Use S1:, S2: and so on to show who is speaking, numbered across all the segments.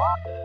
S1: What?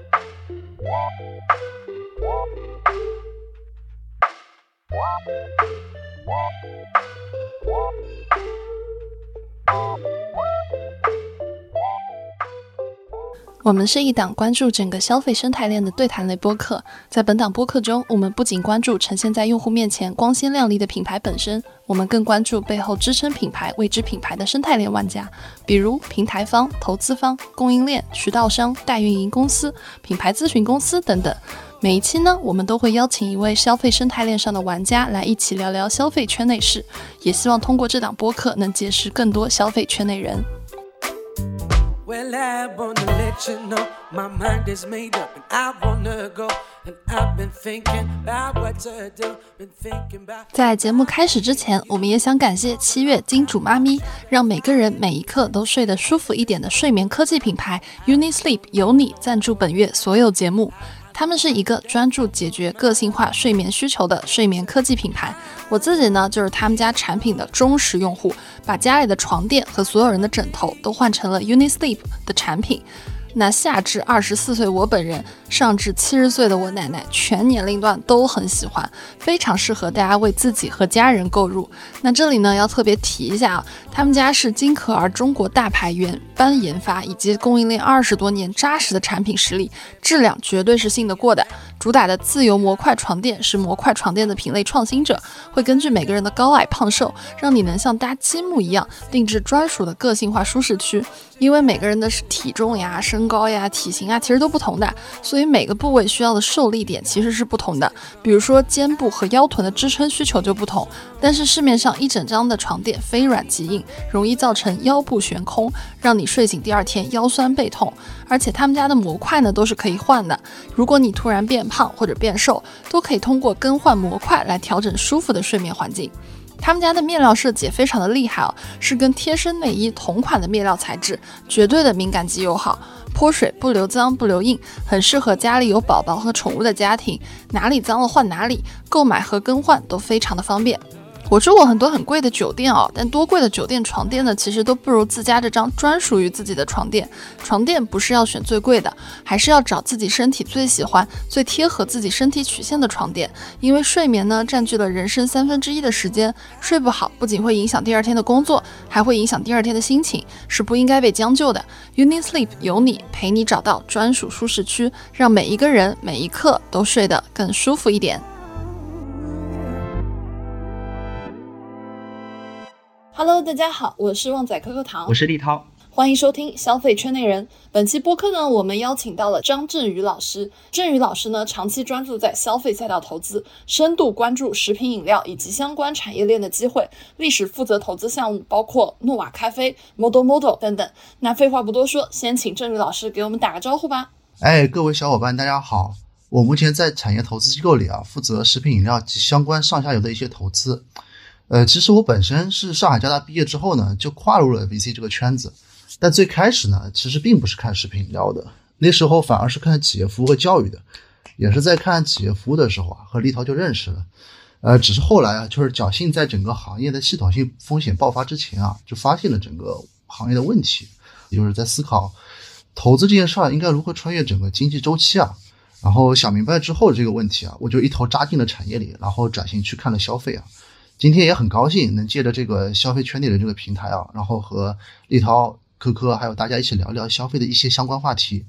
S1: 我们是一档关注整个消费生态链的对谈类播客。在本档播客中，我们不仅关注呈现在用户面前光鲜亮丽的品牌本身，我们更关注背后支撑品牌、为之品牌的生态链玩家，比如平台方、投资方、供应链、渠道商、代运营公司、品牌咨询公司等等。每一期呢，我们都会邀请一位消费生态链上的玩家来一起聊聊消费圈内事，也希望通过这档播客能结识更多消费圈内人。在节目开始之前，我们也想感谢七月金主妈咪，让每个人每一刻都睡得舒服一点的睡眠科技品牌 UniSleep 有你赞助本月所有节目。他们是一个专注解决个性化睡眠需求的睡眠科技品牌。我自己呢，就是他们家产品的忠实用户，把家里的床垫和所有人的枕头都换成了 UniSleep 的产品。那下至二十四岁我本人，上至七十岁的我奶奶，全年龄段都很喜欢，非常适合大家为自己和家人购入。那这里呢要特别提一下啊，他们家是金可儿中国大牌原班研发以及供应链二十多年扎实的产品实力，质量绝对是信得过的。主打的自由模块床垫是模块床垫的品类创新者，会根据每个人的高矮胖瘦，让你能像搭积木一样定制专属的个性化舒适区。因为每个人的体重呀、身高呀、体型啊，其实都不同的，所以每个部位需要的受力点其实是不同的。比如说肩部和腰臀的支撑需求就不同。但是市面上一整张的床垫非软即硬，容易造成腰部悬空，让你睡醒第二天腰酸背痛。而且他们家的模块呢都是可以换的，如果你突然变胖或者变瘦，都可以通过更换模块来调整舒服的睡眠环境。他们家的面料设计非常的厉害哦，是跟贴身内衣同款的面料材质，绝对的敏感肌友好，泼水不留脏不留印，很适合家里有宝宝和宠物的家庭，哪里脏了换哪里，购买和更换都非常的方便。我住过很多很贵的酒店哦，但多贵的酒店床垫呢，其实都不如自家这张专属于自己的床垫。床垫不是要选最贵的，还是要找自己身体最喜欢、最贴合自己身体曲线的床垫。因为睡眠呢，占据了人生三分之一的时间，睡不好不仅会影响第二天的工作，还会影响第二天的心情，是不应该被将就的。UniSleep 有你陪你找到专属舒适区，让每一个人每一刻都睡得更舒服一点。Hello，大家好，我是旺仔可可糖，
S2: 我是立涛，
S1: 欢迎收听消费圈内人。本期播客呢，我们邀请到了张振宇老师。振宇老师呢，长期专注在消费赛道投资，深度关注食品饮料以及相关产业链的机会，历史负责投资项目包括诺瓦咖啡、Model Model 等等。那废话不多说，先请振宇老师给我们打个招呼吧。
S3: 哎，各位小伙伴，大家好，我目前在产业投资机构里啊，负责食品饮料及相关上下游的一些投资。呃，其实我本身是上海交大毕业之后呢，就跨入了 VC 这个圈子。但最开始呢，其实并不是看食品聊的，那时候反而是看企业服务和教育的。也是在看企业服务的时候啊，和立涛就认识了。呃，只是后来啊，就是侥幸在整个行业的系统性风险爆发之前啊，就发现了整个行业的问题，就是在思考投资这件事儿应该如何穿越整个经济周期啊。然后想明白之后这个问题啊，我就一头扎进了产业里，然后转型去看了消费啊。今天也很高兴能借着这个消费圈内的这个平台啊，然后和立涛、科科还有大家一起聊聊消费的一些相关话题。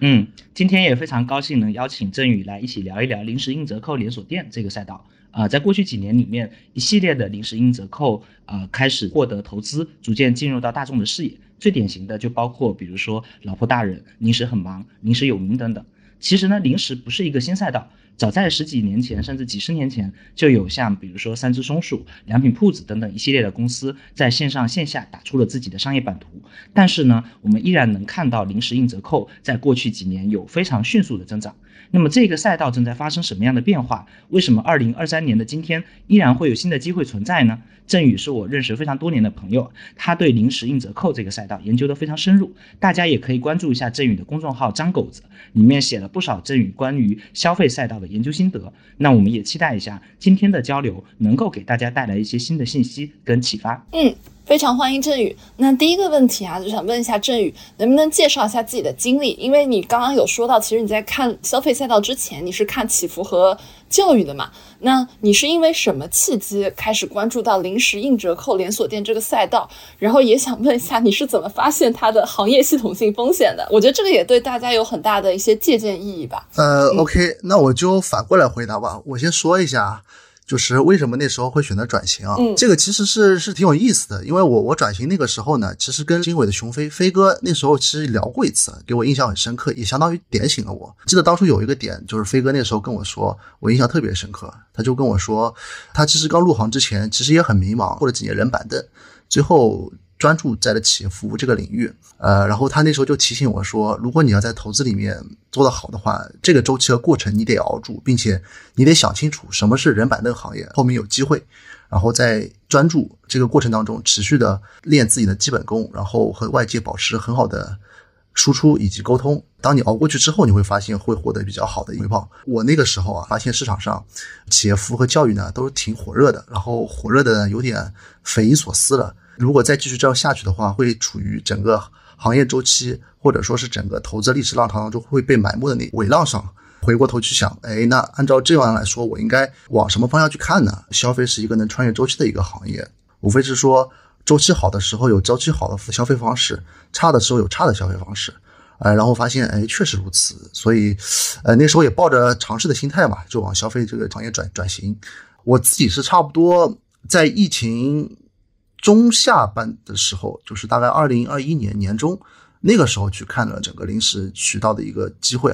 S2: 嗯，今天也非常高兴能邀请郑宇来一起聊一聊零食硬折扣连锁店这个赛道。啊，在过去几年里面，一系列的零食硬折扣啊开始获得投资，逐渐进入到大众的视野。最典型的就包括比如说老婆大人、零食很忙、零食有名等等。其实呢，零食不是一个新赛道。早在十几年前，甚至几十年前，就有像比如说三只松鼠、良品铺子等等一系列的公司在线上线下打出了自己的商业版图。但是呢，我们依然能看到零时硬折扣在过去几年有非常迅速的增长。那么这个赛道正在发生什么样的变化？为什么二零二三年的今天依然会有新的机会存在呢？振宇是我认识非常多年的朋友，他对零食硬折扣这个赛道研究得非常深入。大家也可以关注一下振宇的公众号“张狗子”，里面写了不少振宇关于消费赛道的研究心得。那我们也期待一下今天的交流能够给大家带来一些新的信息跟启发。
S1: 嗯。非常欢迎振宇。那第一个问题啊，就想问一下振宇，能不能介绍一下自己的经历？因为你刚刚有说到，其实你在看消费赛道之前，你是看起伏和教育的嘛？那你是因为什么契机开始关注到零食硬折扣连锁店这个赛道？然后也想问一下，你是怎么发现它的行业系统性风险的？我觉得这个也对大家有很大的一些借鉴意义吧。
S3: 呃，OK，那我就反过来回答吧。我先说一下。就是为什么那时候会选择转型啊？这个其实是是挺有意思的，因为我我转型那个时候呢，其实跟经纬的熊飞飞哥那时候其实聊过一次，给我印象很深刻，也相当于点醒了我。记得当初有一个点，就是飞哥那时候跟我说，我印象特别深刻，他就跟我说，他其实刚入行之前其实也很迷茫，过了几年人板凳，最后。专注在了企业服务这个领域，呃，然后他那时候就提醒我说，如果你要在投资里面做得好的话，这个周期和过程你得熬住，并且你得想清楚什么是人板凳行业，后面有机会，然后在专注这个过程当中持续的练自己的基本功，然后和外界保持很好的输出以及沟通。当你熬过去之后，你会发现会获得比较好的回报。我那个时候啊，发现市场上企业服务和教育呢都是挺火热的，然后火热的有点匪夷所思了。如果再继续这样下去的话，会处于整个行业周期或者说是整个投资历史浪潮当中会被埋没的那尾浪上。回过头去想，哎，那按照这样来说，我应该往什么方向去看呢？消费是一个能穿越周期的一个行业，无非是说周期好的时候有周期好的消费方式，差的时候有差的消费方式。哎，然后发现，哎，确实如此。所以，呃，那时候也抱着尝试的心态嘛，就往消费这个行业转转型。我自己是差不多在疫情。中下半的时候，就是大概二零二一年年中那个时候去看了整个零食渠道的一个机会，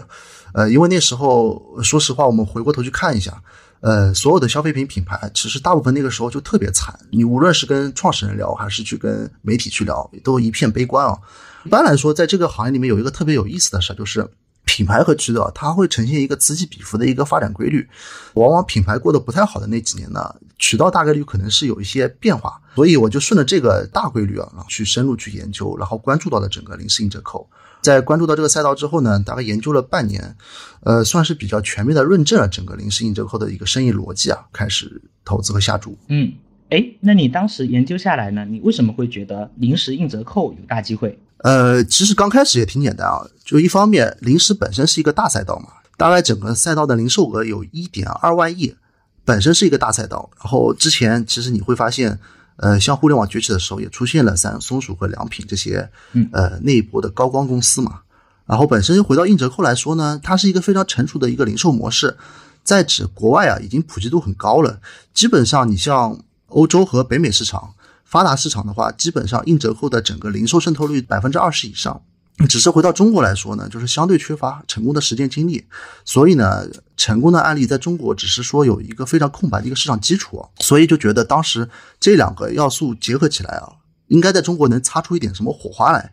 S3: 呃，因为那时候说实话，我们回过头去看一下，呃，所有的消费品品牌，其实大部分那个时候就特别惨。你无论是跟创始人聊，还是去跟媒体去聊，都一片悲观啊。一般来说，在这个行业里面有一个特别有意思的事，就是。品牌和渠道，它会呈现一个此起彼伏的一个发展规律。往往品牌过得不太好的那几年呢，渠道大概率可能是有一些变化。所以我就顺着这个大规律啊，去深入去研究，然后关注到了整个零食硬折扣。在关注到这个赛道之后呢，大概研究了半年，呃，算是比较全面的论证了整个零食硬折扣的一个生意逻辑啊，开始投资和下注。
S2: 嗯，哎，那你当时研究下来呢，你为什么会觉得临时硬折扣有大机会？
S3: 呃，其实刚开始也挺简单啊，就一方面，零食本身是一个大赛道嘛，大概整个赛道的零售额有一点二万亿，本身是一个大赛道。然后之前其实你会发现，呃，像互联网崛起的时候，也出现了像松鼠和良品这些，呃，那一波的高光公司嘛。然后本身回到硬折扣来说呢，它是一个非常成熟的一个零售模式，在指国外啊，已经普及度很高了，基本上你像欧洲和北美市场。发达市场的话，基本上硬折扣的整个零售渗透率百分之二十以上。只是回到中国来说呢，就是相对缺乏成功的实践经历，所以呢，成功的案例在中国只是说有一个非常空白的一个市场基础，所以就觉得当时这两个要素结合起来啊，应该在中国能擦出一点什么火花来。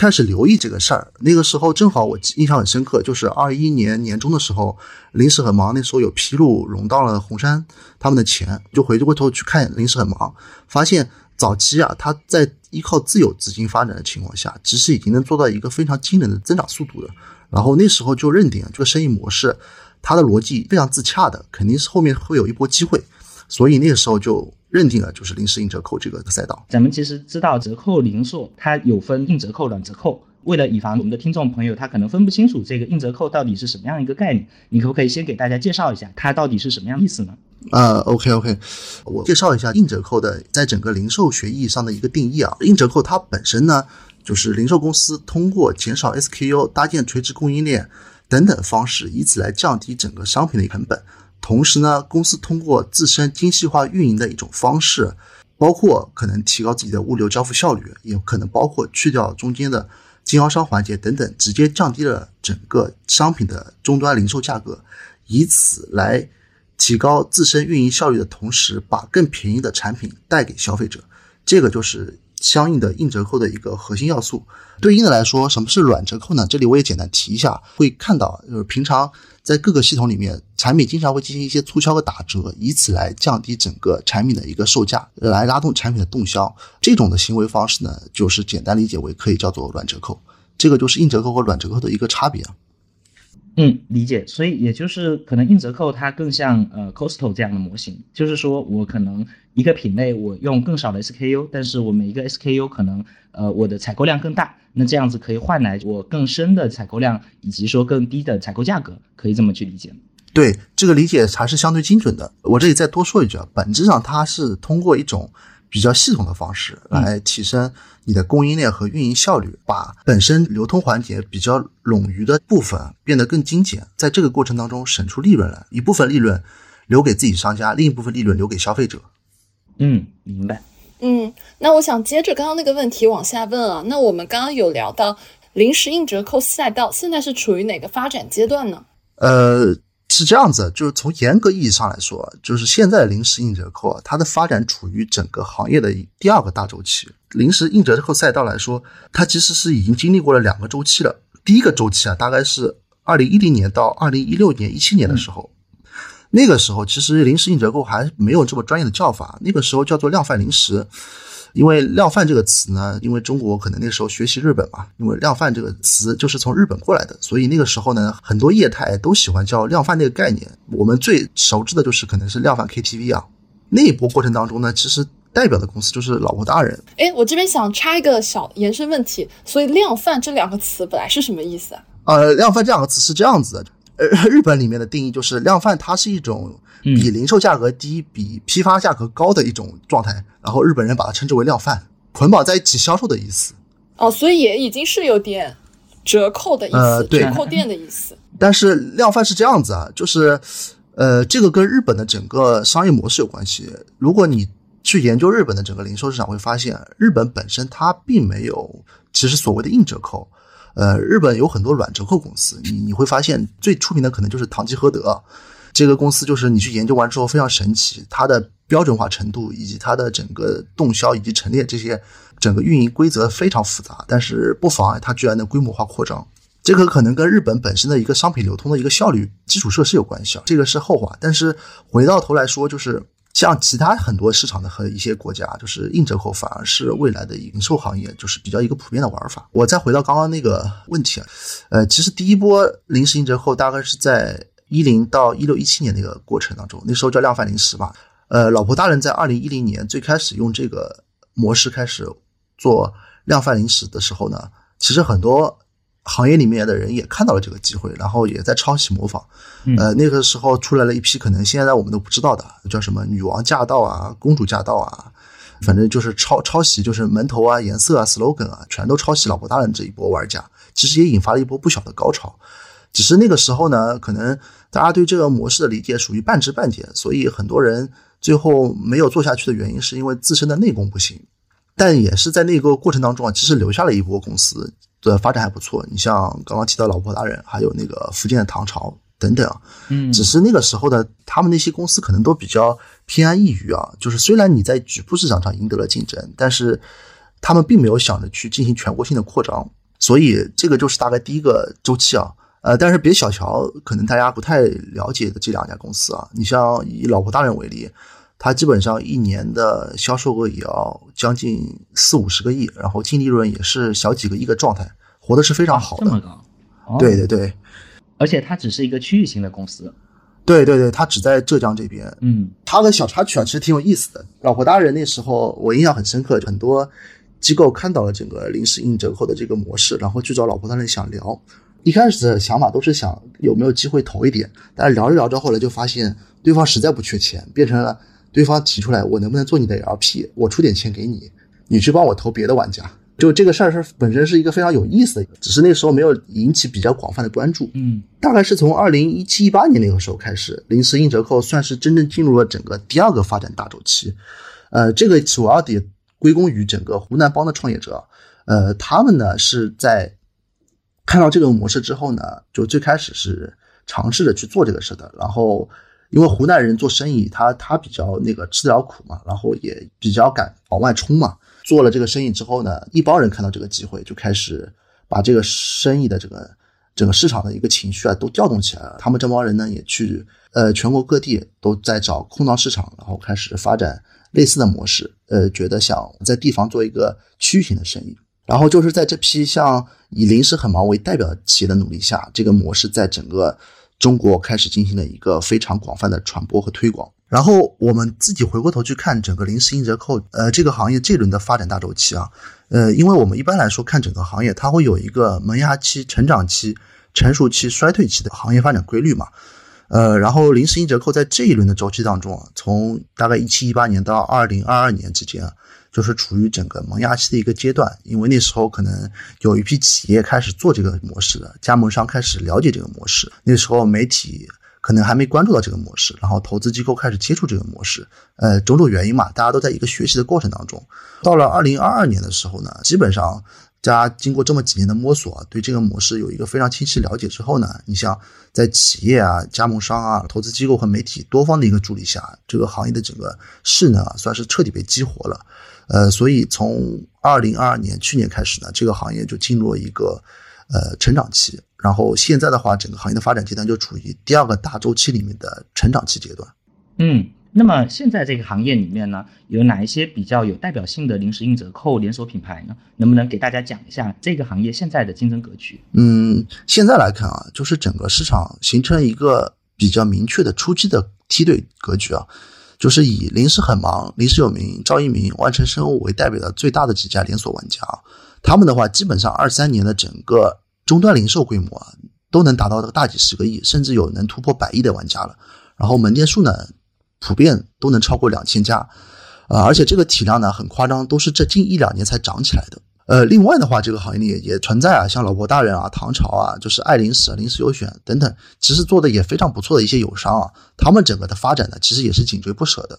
S3: 开始留意这个事儿，那个时候正好我印象很深刻，就是二一年年中的时候，临时很忙，那时候有披露融到了红杉他们的钱，就回过头去看临时很忙，发现。早期啊，他在依靠自有资金发展的情况下，其实已经能做到一个非常惊人的增长速度了。然后那时候就认定这个生意模式，它的逻辑非常自洽的，肯定是后面会有一波机会。所以那个时候就认定了就是零食硬折扣这个赛道。
S2: 咱们其实知道折扣零售它有分硬折扣、软折扣。为了以防我们的听众朋友他可能分不清楚这个硬折扣到底是什么样一个概念，你可不可以先给大家介绍一下它到底是什么样意思呢？
S3: 呃，OK OK，我介绍一下硬折扣的在整个零售学意义上的一个定义啊。硬折扣它本身呢，就是零售公司通过减少 SKU、搭建垂直供应链等等方式，以此来降低整个商品的成本。同时呢，公司通过自身精细化运营的一种方式，包括可能提高自己的物流交付效率，也可能包括去掉中间的。经销商环节等等，直接降低了整个商品的终端零售价格，以此来提高自身运营效率的同时，把更便宜的产品带给消费者。这个就是相应的硬折扣的一个核心要素。对应的来说，什么是软折扣呢？这里我也简单提一下，会看到就是平常。在各个系统里面，产品经常会进行一些促销和打折，以此来降低整个产品的一个售价，来拉动产品的动销。这种的行为方式呢，就是简单理解为可以叫做软折扣。这个就是硬折扣和软折扣的一个差别。
S2: 嗯，理解。所以也就是可能硬折扣它更像呃 Costco 这样的模型，就是说我可能一个品类我用更少的 SKU，但是我每一个 SKU 可能呃我的采购量更大，那这样子可以换来我更深的采购量，以及说更低的采购价格，可以这么去理解。
S3: 对这个理解还是相对精准的。我这里再多说一句啊，本质上它是通过一种比较系统的方式来提升你的供应链和运营效率，把本身流通环节比较冗余的部分变得更精简，在这个过程当中省出利润来，一部分利润留给自己商家，另一部分利润留给消费者。
S2: 嗯，明白。
S1: 嗯，那我想接着刚刚那个问题往下问啊，那我们刚刚有聊到临时硬折扣赛道现在是处于哪个发展阶段呢？
S3: 呃。是这样子，就是从严格意义上来说，就是现在的临时硬折扣啊，它的发展处于整个行业的第二个大周期。临时硬折扣赛道来说，它其实是已经经历过了两个周期了。第一个周期啊，大概是二零一零年到二零一六年、一七年的时候，那个时候其实零食硬折扣还没有这么专业的叫法，那个时候叫做量贩零食。因为量贩这个词呢，因为中国可能那时候学习日本嘛，因为量贩这个词就是从日本过来的，所以那个时候呢，很多业态都喜欢叫量贩这个概念。我们最熟知的就是可能是量贩 KTV 啊。那一波过程当中呢，其实代表的公司就是老婆大人。
S1: 哎，我这边想插一个小延伸问题，所以量贩这两个词本来是什么意思啊？
S3: 呃，量贩这两个词是这样子的，呃，日本里面的定义就是量贩，它是一种。比零售价格低、比批发价格高的一种状态，然后日本人把它称之为量贩，捆绑在一起销售的意思。
S1: 哦，所以也已经是有点折扣的意思，折扣店的意思。
S3: 但是量贩是这样子啊，就是，呃，这个跟日本的整个商业模式有关系。如果你去研究日本的整个零售市场，会发现日本本身它并没有其实所谓的硬折扣。呃，日本有很多软折扣公司，你你会发现最出名的可能就是唐吉诃德。这个公司就是你去研究完之后非常神奇，它的标准化程度以及它的整个动销以及陈列这些整个运营规则非常复杂，但是不妨碍它居然能规模化扩张。这个可能跟日本本身的一个商品流通的一个效率、基础设施有关系啊，这个是后话。但是回到头来说，就是像其他很多市场的和一些国家，就是硬折扣反而是未来的零售行业就是比较一个普遍的玩法。我再回到刚刚那个问题啊，呃，其实第一波临时硬折扣大概是在。一零到一六一七年那个过程当中，那时候叫量贩零食吧。呃，老婆大人在二零一零年最开始用这个模式开始做量贩零食的时候呢，其实很多行业里面的人也看到了这个机会，然后也在抄袭模仿。呃，那个时候出来了一批可能现在我们都不知道的，叫什么“女王驾到”啊，“公主驾到”啊，反正就是抄抄袭，就是门头啊、颜色啊、slogan 啊，全都抄袭老婆大人这一波玩家，其实也引发了一波不小的高潮。只是那个时候呢，可能大家对这个模式的理解属于半知半解，所以很多人最后没有做下去的原因，是因为自身的内功不行。但也是在那个过程当中啊，其实留下了一波公司的发展还不错。你像刚刚提到老婆大人，还有那个福建的唐朝等等，
S2: 嗯，
S3: 只是那个时候的他们那些公司可能都比较偏安一隅啊。就是虽然你在局部市场上赢得了竞争，但是他们并没有想着去进行全国性的扩张。所以这个就是大概第一个周期啊。呃，但是别小瞧可能大家不太了解的这两家公司啊，你像以老婆大人为例，它基本上一年的销售额也要将近四五十个亿，然后净利润也是小几个亿的状态，活的是非常好的。
S2: 这么高？
S3: 对对对，
S2: 而且它只是一个区域型的公司。
S3: 对对对，它只在浙江这边。
S2: 嗯，
S3: 它的小插曲啊，其实挺有意思的。老婆大人那时候我印象很深刻，很多机构看到了整个临时硬折扣的这个模式，然后去找老婆大人想聊。一开始的想法都是想有没有机会投一点，但是聊着聊着，后来就发现对方实在不缺钱，变成了对方提出来，我能不能做你的 LP，我出点钱给你，你去帮我投别的玩家。就这个事儿是本身是一个非常有意思的，只是那时候没有引起比较广泛的关注。
S2: 嗯，
S3: 大概是从二零一七一八年那个时候开始，临时硬折扣算是真正进入了整个第二个发展大周期。呃，这个主要得归功于整个湖南帮的创业者，呃，他们呢是在。看到这个模式之后呢，就最开始是尝试着去做这个事的。然后，因为湖南人做生意，他他比较那个吃得了苦嘛，然后也比较敢往外冲嘛。做了这个生意之后呢，一帮人看到这个机会，就开始把这个生意的这个整个市场的一个情绪啊都调动起来了。他们这帮人呢，也去呃全国各地都在找空档市场，然后开始发展类似的模式。呃，觉得想在地方做一个区域性的生意。然后就是在这批像以零食很忙为代表企业的努力下，这个模式在整个中国开始进行了一个非常广泛的传播和推广。然后我们自己回过头去看整个零食硬折扣，呃，这个行业这轮的发展大周期啊，呃，因为我们一般来说看整个行业，它会有一个萌芽期、成长期、成熟期、衰退期的行业发展规律嘛。呃，然后零食硬折扣在这一轮的周期当中啊，从大概一七一八年到二零二二年之间啊，就是处于整个萌芽期的一个阶段，因为那时候可能有一批企业开始做这个模式了，加盟商开始了解这个模式，那时候媒体。可能还没关注到这个模式，然后投资机构开始接触这个模式，呃，种种原因嘛，大家都在一个学习的过程当中。到了二零二二年的时候呢，基本上家经过这么几年的摸索，对这个模式有一个非常清晰了解之后呢，你像在企业啊、加盟商啊、投资机构和媒体多方的一个助力下，这个行业的整个势能啊，算是彻底被激活了。呃，所以从二零二二年去年开始呢，这个行业就进入了一个呃成长期。然后现在的话，整个行业的发展阶段就处于第二个大周期里面的成长期阶段。
S2: 嗯，那么现在这个行业里面呢，有哪一些比较有代表性的零食硬折扣连锁品牌呢？能不能给大家讲一下这个行业现在的竞争格局？
S3: 嗯，现在来看啊，就是整个市场形成一个比较明确的初期的梯队格局啊，就是以零食很忙、零食有名、赵一鸣、万成生物为代表的最大的几家连锁玩家啊，他们的话基本上二三年的整个。终端零售规模啊，都能达到这个大几十个亿，甚至有能突破百亿的玩家了。然后门店数呢，普遍都能超过两千家，啊，而且这个体量呢很夸张，都是这近一两年才涨起来的。呃，另外的话，这个行业里也存在啊，像老婆大人啊、唐朝啊，就是爱零食、零食优选等等，其实做的也非常不错的一些友商啊，他们整个的发展呢，其实也是紧追不舍的。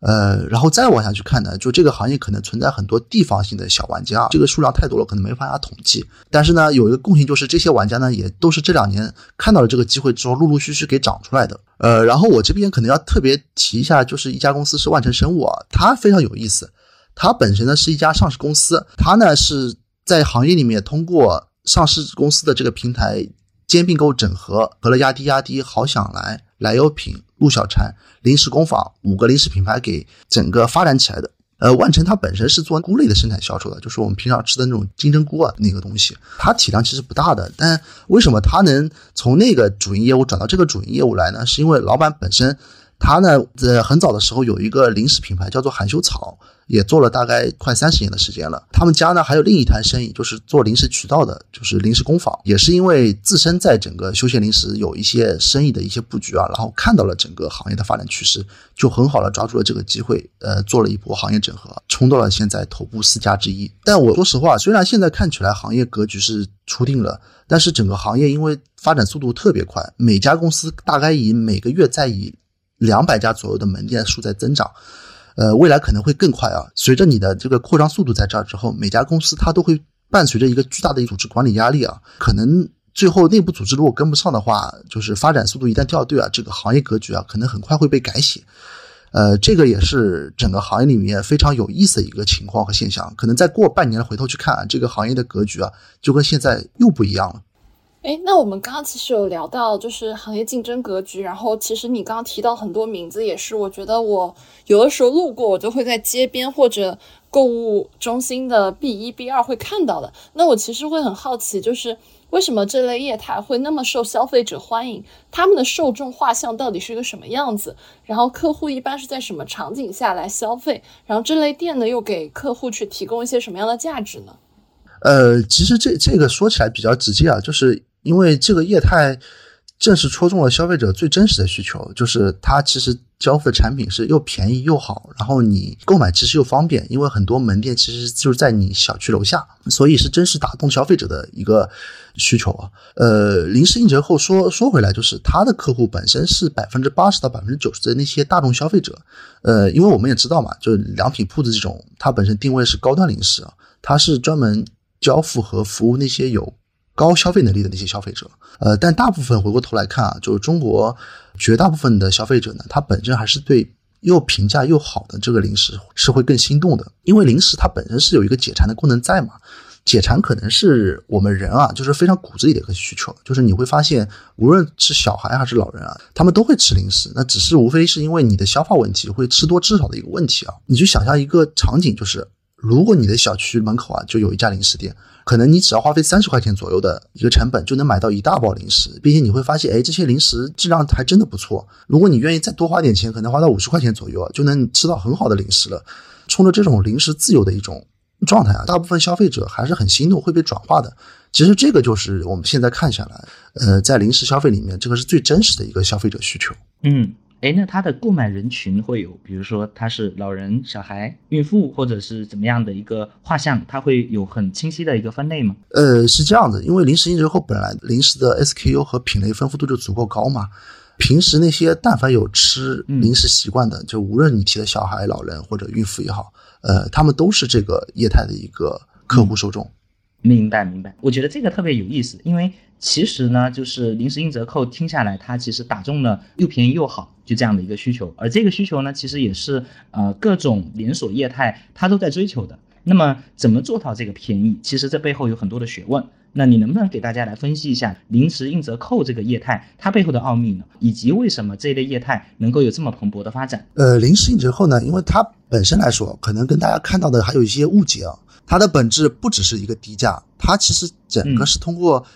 S3: 呃，然后再往下去看呢，就这个行业可能存在很多地方性的小玩家，这个数量太多了，可能没法统计。但是呢，有一个共性就是这些玩家呢，也都是这两年看到了这个机会之后，陆陆续续给长出来的。呃，然后我这边可能要特别提一下，就是一家公司是万成生物啊，它非常有意思。它本身呢是一家上市公司，它呢是在行业里面通过上市公司的这个平台兼并购整合，和了压低压低、好想来、来优品。陆小婵、零食工坊五个零食品牌给整个发展起来的。呃，万成它本身是做菇类的生产销售的，就是我们平常吃的那种金针菇啊那个东西，它体量其实不大的。但为什么它能从那个主营业务转到这个主营业务来呢？是因为老板本身。他呢，在很早的时候有一个零食品牌叫做含羞草，也做了大概快三十年的时间了。他们家呢还有另一摊生意，就是做零食渠道的，就是零食工坊。也是因为自身在整个休闲零食有一些生意的一些布局啊，然后看到了整个行业的发展趋势，就很好的抓住了这个机会，呃，做了一波行业整合，冲到了现在头部四家之一。但我说实话，虽然现在看起来行业格局是初定了，但是整个行业因为发展速度特别快，每家公司大概以每个月在以两百家左右的门店数在增长，呃，未来可能会更快啊。随着你的这个扩张速度在这儿之后，每家公司它都会伴随着一个巨大的组织管理压力啊。可能最后内部组织如果跟不上的话，就是发展速度一旦掉队啊，这个行业格局啊，可能很快会被改写。呃，这个也是整个行业里面非常有意思的一个情况和现象。可能再过半年回头去看，啊这个行业的格局啊，就跟现在又不一样了。
S1: 哎，那我们刚刚其实有聊到，就是行业竞争格局。然后，其实你刚刚提到很多名字，也是我觉得我有的时候路过，我就会在街边或者购物中心的 B 一、B 二会看到的。那我其实会很好奇，就是为什么这类业态会那么受消费者欢迎？他们的受众画像到底是一个什么样子？然后客户一般是在什么场景下来消费？然后这类店呢，又给客户去提供一些什么样的价值呢？
S3: 呃，其实这这个说起来比较直接啊，就是。因为这个业态正是戳中了消费者最真实的需求，就是它其实交付的产品是又便宜又好，然后你购买其实又方便。因为很多门店其实就是在你小区楼下，所以是真实打动消费者的一个需求啊。呃，零食硬折后说说回来，就是它的客户本身是百分之八十到百分之九十的那些大众消费者。呃，因为我们也知道嘛，就是良品铺子这种，它本身定位是高端零食啊，它是专门交付和服务那些有。高消费能力的那些消费者，呃，但大部分回过头来看啊，就是中国绝大部分的消费者呢，他本身还是对又平价又好的这个零食是会更心动的，因为零食它本身是有一个解馋的功能在嘛，解馋可能是我们人啊，就是非常骨子里的一个需求，就是你会发现，无论是小孩还是老人啊，他们都会吃零食，那只是无非是因为你的消化问题会吃多吃少的一个问题啊，你就想象一个场景，就是如果你的小区门口啊就有一家零食店，可能你只要花费三十块钱左右的一个成本，就能买到一大包零食，并且你会发现，哎，这些零食质量还真的不错。如果你愿意再多花点钱，可能花到五十块钱左右啊，就能吃到很好的零食了。冲着这种零食自由的一种状态啊，大部分消费者还是很心动，会被转化的。其实这个就是我们现在看下来，呃，在零食消费里面，这个是最真实的一个消费者需求。
S2: 嗯。哎，那它的购买人群会有，比如说他是老人、小孩、孕妇，或者是怎么样的一个画像，它会有很清晰的一个分类吗？
S3: 呃，是这样的，因为零食硬折后本来零食的 SKU 和品类丰富度就足够高嘛，平时那些但凡有吃零食习惯的，就无论你提的小孩、老人或者孕妇也好，呃，他们都是这个业态的一个客户受众。
S2: 明白，明白。我觉得这个特别有意思，因为。其实呢，就是临时硬折扣，听下来它其实打中了又便宜又好就这样的一个需求，而这个需求呢，其实也是呃各种连锁业态它都在追求的。那么怎么做到这个便宜？其实这背后有很多的学问。那你能不能给大家来分析一下临时硬折扣这个业态它背后的奥秘呢？以及为什么这一类业态能够有这么蓬勃的发展？
S3: 呃，临时硬折扣呢，因为它本身来说，可能跟大家看到的还有一些误解啊。它的本质不只是一个低价，它其实整个是通过。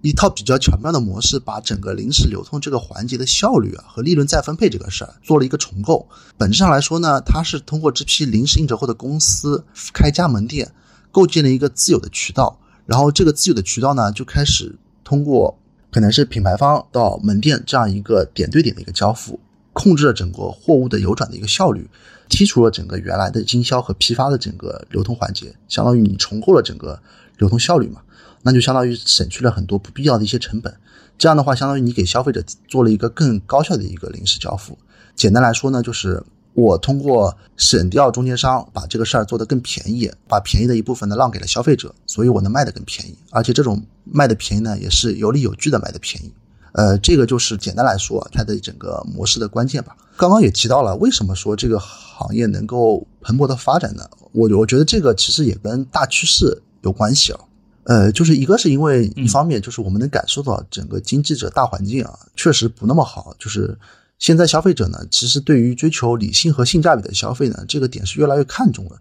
S3: 一套比较巧妙的模式，把整个临时流通这个环节的效率啊和利润再分配这个事儿做了一个重构。本质上来说呢，它是通过这批零食硬折扣的公司开加盟店，构建了一个自有的渠道。然后这个自有的渠道呢，就开始通过可能是品牌方到门店这样一个点对点的一个交付，控制了整个货物的流转的一个效率，剔除了整个原来的经销和批发的整个流通环节，相当于你重构了整个流通效率嘛。那就相当于省去了很多不必要的一些成本，这样的话，相当于你给消费者做了一个更高效的一个临时交付。简单来说呢，就是我通过省掉中间商，把这个事儿做得更便宜，把便宜的一部分呢让给了消费者，所以我能卖得更便宜，而且这种卖的便宜呢，也是有理有据的卖的便宜。呃，这个就是简单来说它的整个模式的关键吧。刚刚也提到了，为什么说这个行业能够蓬勃的发展呢？我我觉得这个其实也跟大趋势有关系啊。呃，就是一个是因为一方面，就是我们能感受到整个经济者大环境啊，确实不那么好。就是现在消费者呢，其实对于追求理性和性价比的消费呢，这个点是越来越看重了。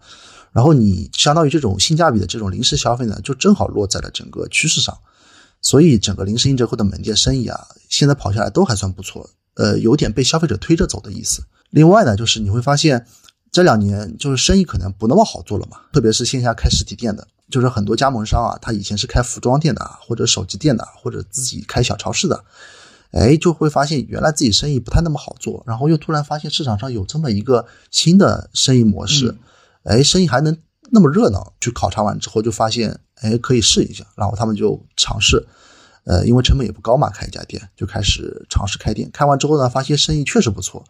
S3: 然后你相当于这种性价比的这种零食消费呢，就正好落在了整个趋势上。所以整个零食硬折扣的门店生意啊，现在跑下来都还算不错。呃，有点被消费者推着走的意思。另外呢，就是你会发现这两年就是生意可能不那么好做了嘛，特别是线下开实体店的。就是很多加盟商啊，他以前是开服装店的，或者手机店的，或者自己开小超市的，哎，就会发现原来自己生意不太那么好做，然后又突然发现市场上有这么一个新的生意模式，哎，生意还能那么热闹。去考察完之后就发现，哎，可以试一下，然后他们就尝试，呃，因为成本也不高嘛，开一家店就开始尝试开店。开完之后呢，发现生意确实不错，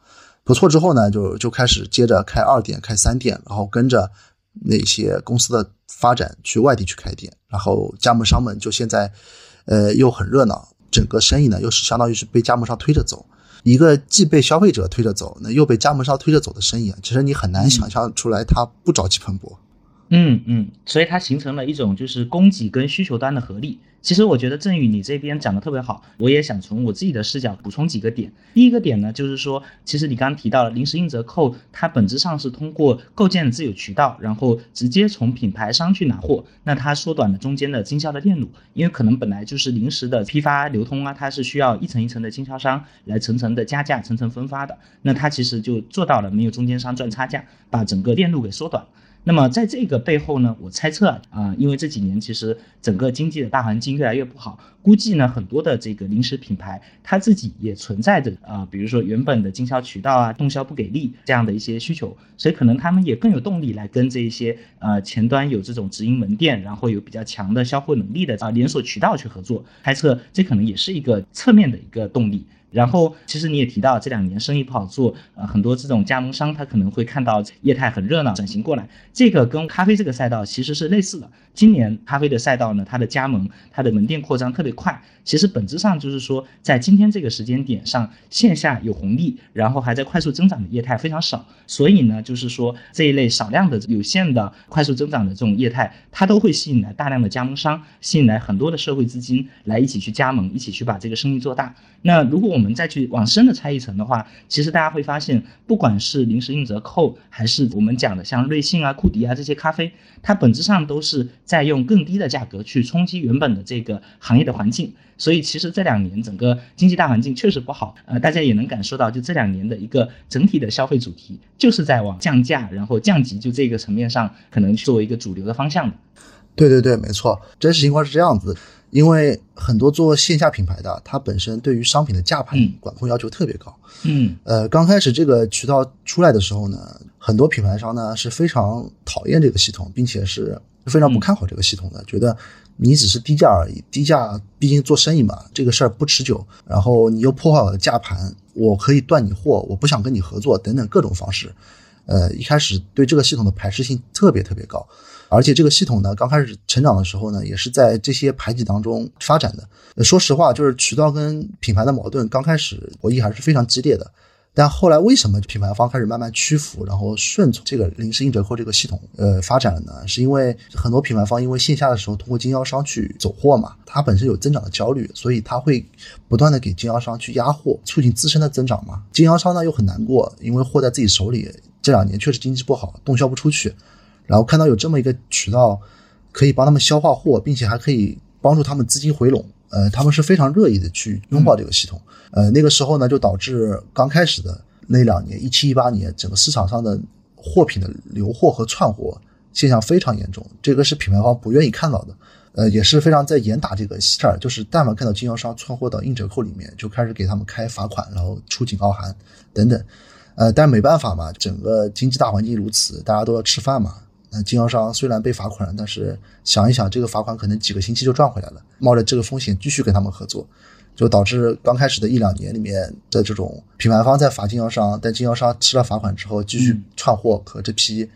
S3: 不错之后呢，就就开始接着开二店、开三店，然后跟着。那些公司的发展去外地去开店，然后加盟商们就现在，呃，又很热闹，整个生意呢又是相当于是被加盟商推着走，一个既被消费者推着走，那又被加盟商推着走的生意，其实你很难想象出来它不朝气蓬勃。
S2: 嗯嗯，所以它形成了一种就是供给跟需求端的合力。其实我觉得振宇你这边讲的特别好，我也想从我自己的视角补充几个点。第一个点呢，就是说，其实你刚刚提到了临时硬折扣，它本质上是通过构建自有渠道，然后直接从品牌商去拿货，那它缩短了中间的经销的链路，因为可能本来就是临时的批发流通啊，它是需要一层一层的经销商来层层的加价、层层分发的，那它其实就做到了没有中间商赚差价，把整个链路给缩短。那么在这个背后呢，我猜测啊，因为这几年其实整个经济的大环境越来越不好，估计呢很多的这个零食品牌，它自己也存在着啊，比如说原本的经销渠道啊，动销不给力这样的一些需求，所以可能他们也更有动力来跟这一些呃前端有这种直营门店，然后有比较强的销货能力的啊连锁渠道去合作，猜测这可能也是一个侧面的一个动力。然后，其实你也提到这两年生意不好做，呃，很多这种加盟商他可能会看到业态很热闹，转型过来。这个跟咖啡这个赛道其实是类似的。今年咖啡的赛道呢，它的加盟、它的门店扩张特别快。其实本质上就是说，在今天这个时间点上，线下有红利，然后还在快速增长的业态非常少。所以呢，就是说这一类少量的、有限的快速增长的这种业态，它都会吸引来大量的加盟商，吸引来很多的社会资金来一起去加盟，一起去把这个生意做大。那如果我我们再去往深的拆一层的话，其实大家会发现，不管是零食硬折扣，还是我们讲的像瑞幸啊、库迪啊这些咖啡，它本质上都是在用更低的价格去冲击原本的这个行业的环境。所以其实这两年整个经济大环境确实不好，呃，大家也能感受到，就这两年的一个整体的消费主题就是在往降价，然后降级，就这个层面上可能作为一个主流的方向的。
S3: 对对对，没错，真实情况是这样子。因为很多做线下品牌的，它本身对于商品的价盘管控要求特别高。
S2: 嗯，
S3: 呃，刚开始这个渠道出来的时候呢，很多品牌商呢是非常讨厌这个系统，并且是非常不看好这个系统的，觉得你只是低价而已，低价毕竟做生意嘛，这个事儿不持久。然后你又破坏我的价盘，我可以断你货，我不想跟你合作，等等各种方式。呃，一开始对这个系统的排斥性特别特别高。而且这个系统呢，刚开始成长的时候呢，也是在这些排挤当中发展的。说实话，就是渠道跟品牌的矛盾，刚开始博弈还是非常激烈的。但后来为什么品牌方开始慢慢屈服，然后顺从这个零食硬折扣这个系统呃发展了呢？是因为很多品牌方因为线下的时候通过经销商去走货嘛，它本身有增长的焦虑，所以它会不断的给经销商去压货，促进自身的增长嘛。经销商呢又很难过，因为货在自己手里，这两年确实经济不好，动销不出去。然后看到有这么一个渠道，可以帮他们消化货，并且还可以帮助他们资金回笼，呃，他们是非常乐意的去拥抱这个系统。呃，那个时候呢，就导致刚开始的那两年，一七一八年，整个市场上的货品的流货和串货现象非常严重，这个是品牌方不愿意看到的，呃，也是非常在严打这个事儿，就是但凡看到经销商串货到硬折扣里面，就开始给他们开罚款，然后出警告函等等，呃，但没办法嘛，整个经济大环境如此，大家都要吃饭嘛。那经销商虽然被罚款了，但是想一想，这个罚款可能几个星期就赚回来了。冒着这个风险继续跟他们合作，就导致刚开始的一两年里面的这种品牌方在罚经销商，但经销商吃了罚款之后继续串货和这批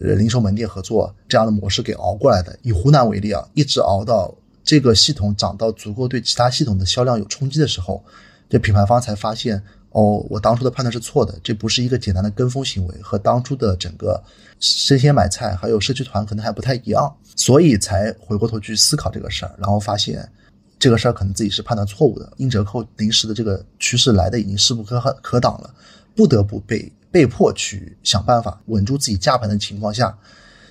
S3: 呃零售门店合作这样的模式给熬过来的。以湖南为例啊，一直熬到这个系统涨到足够对其他系统的销量有冲击的时候，这品牌方才发现。哦，我当初的判断是错的，这不是一个简单的跟风行为，和当初的整个生鲜买菜还有社区团可能还不太一样，所以才回过头去思考这个事儿，然后发现这个事儿可能自己是判断错误的。硬折扣临时的这个趋势来的已经势不可可挡了，不得不被被迫去想办法稳住自己价盘的情况下，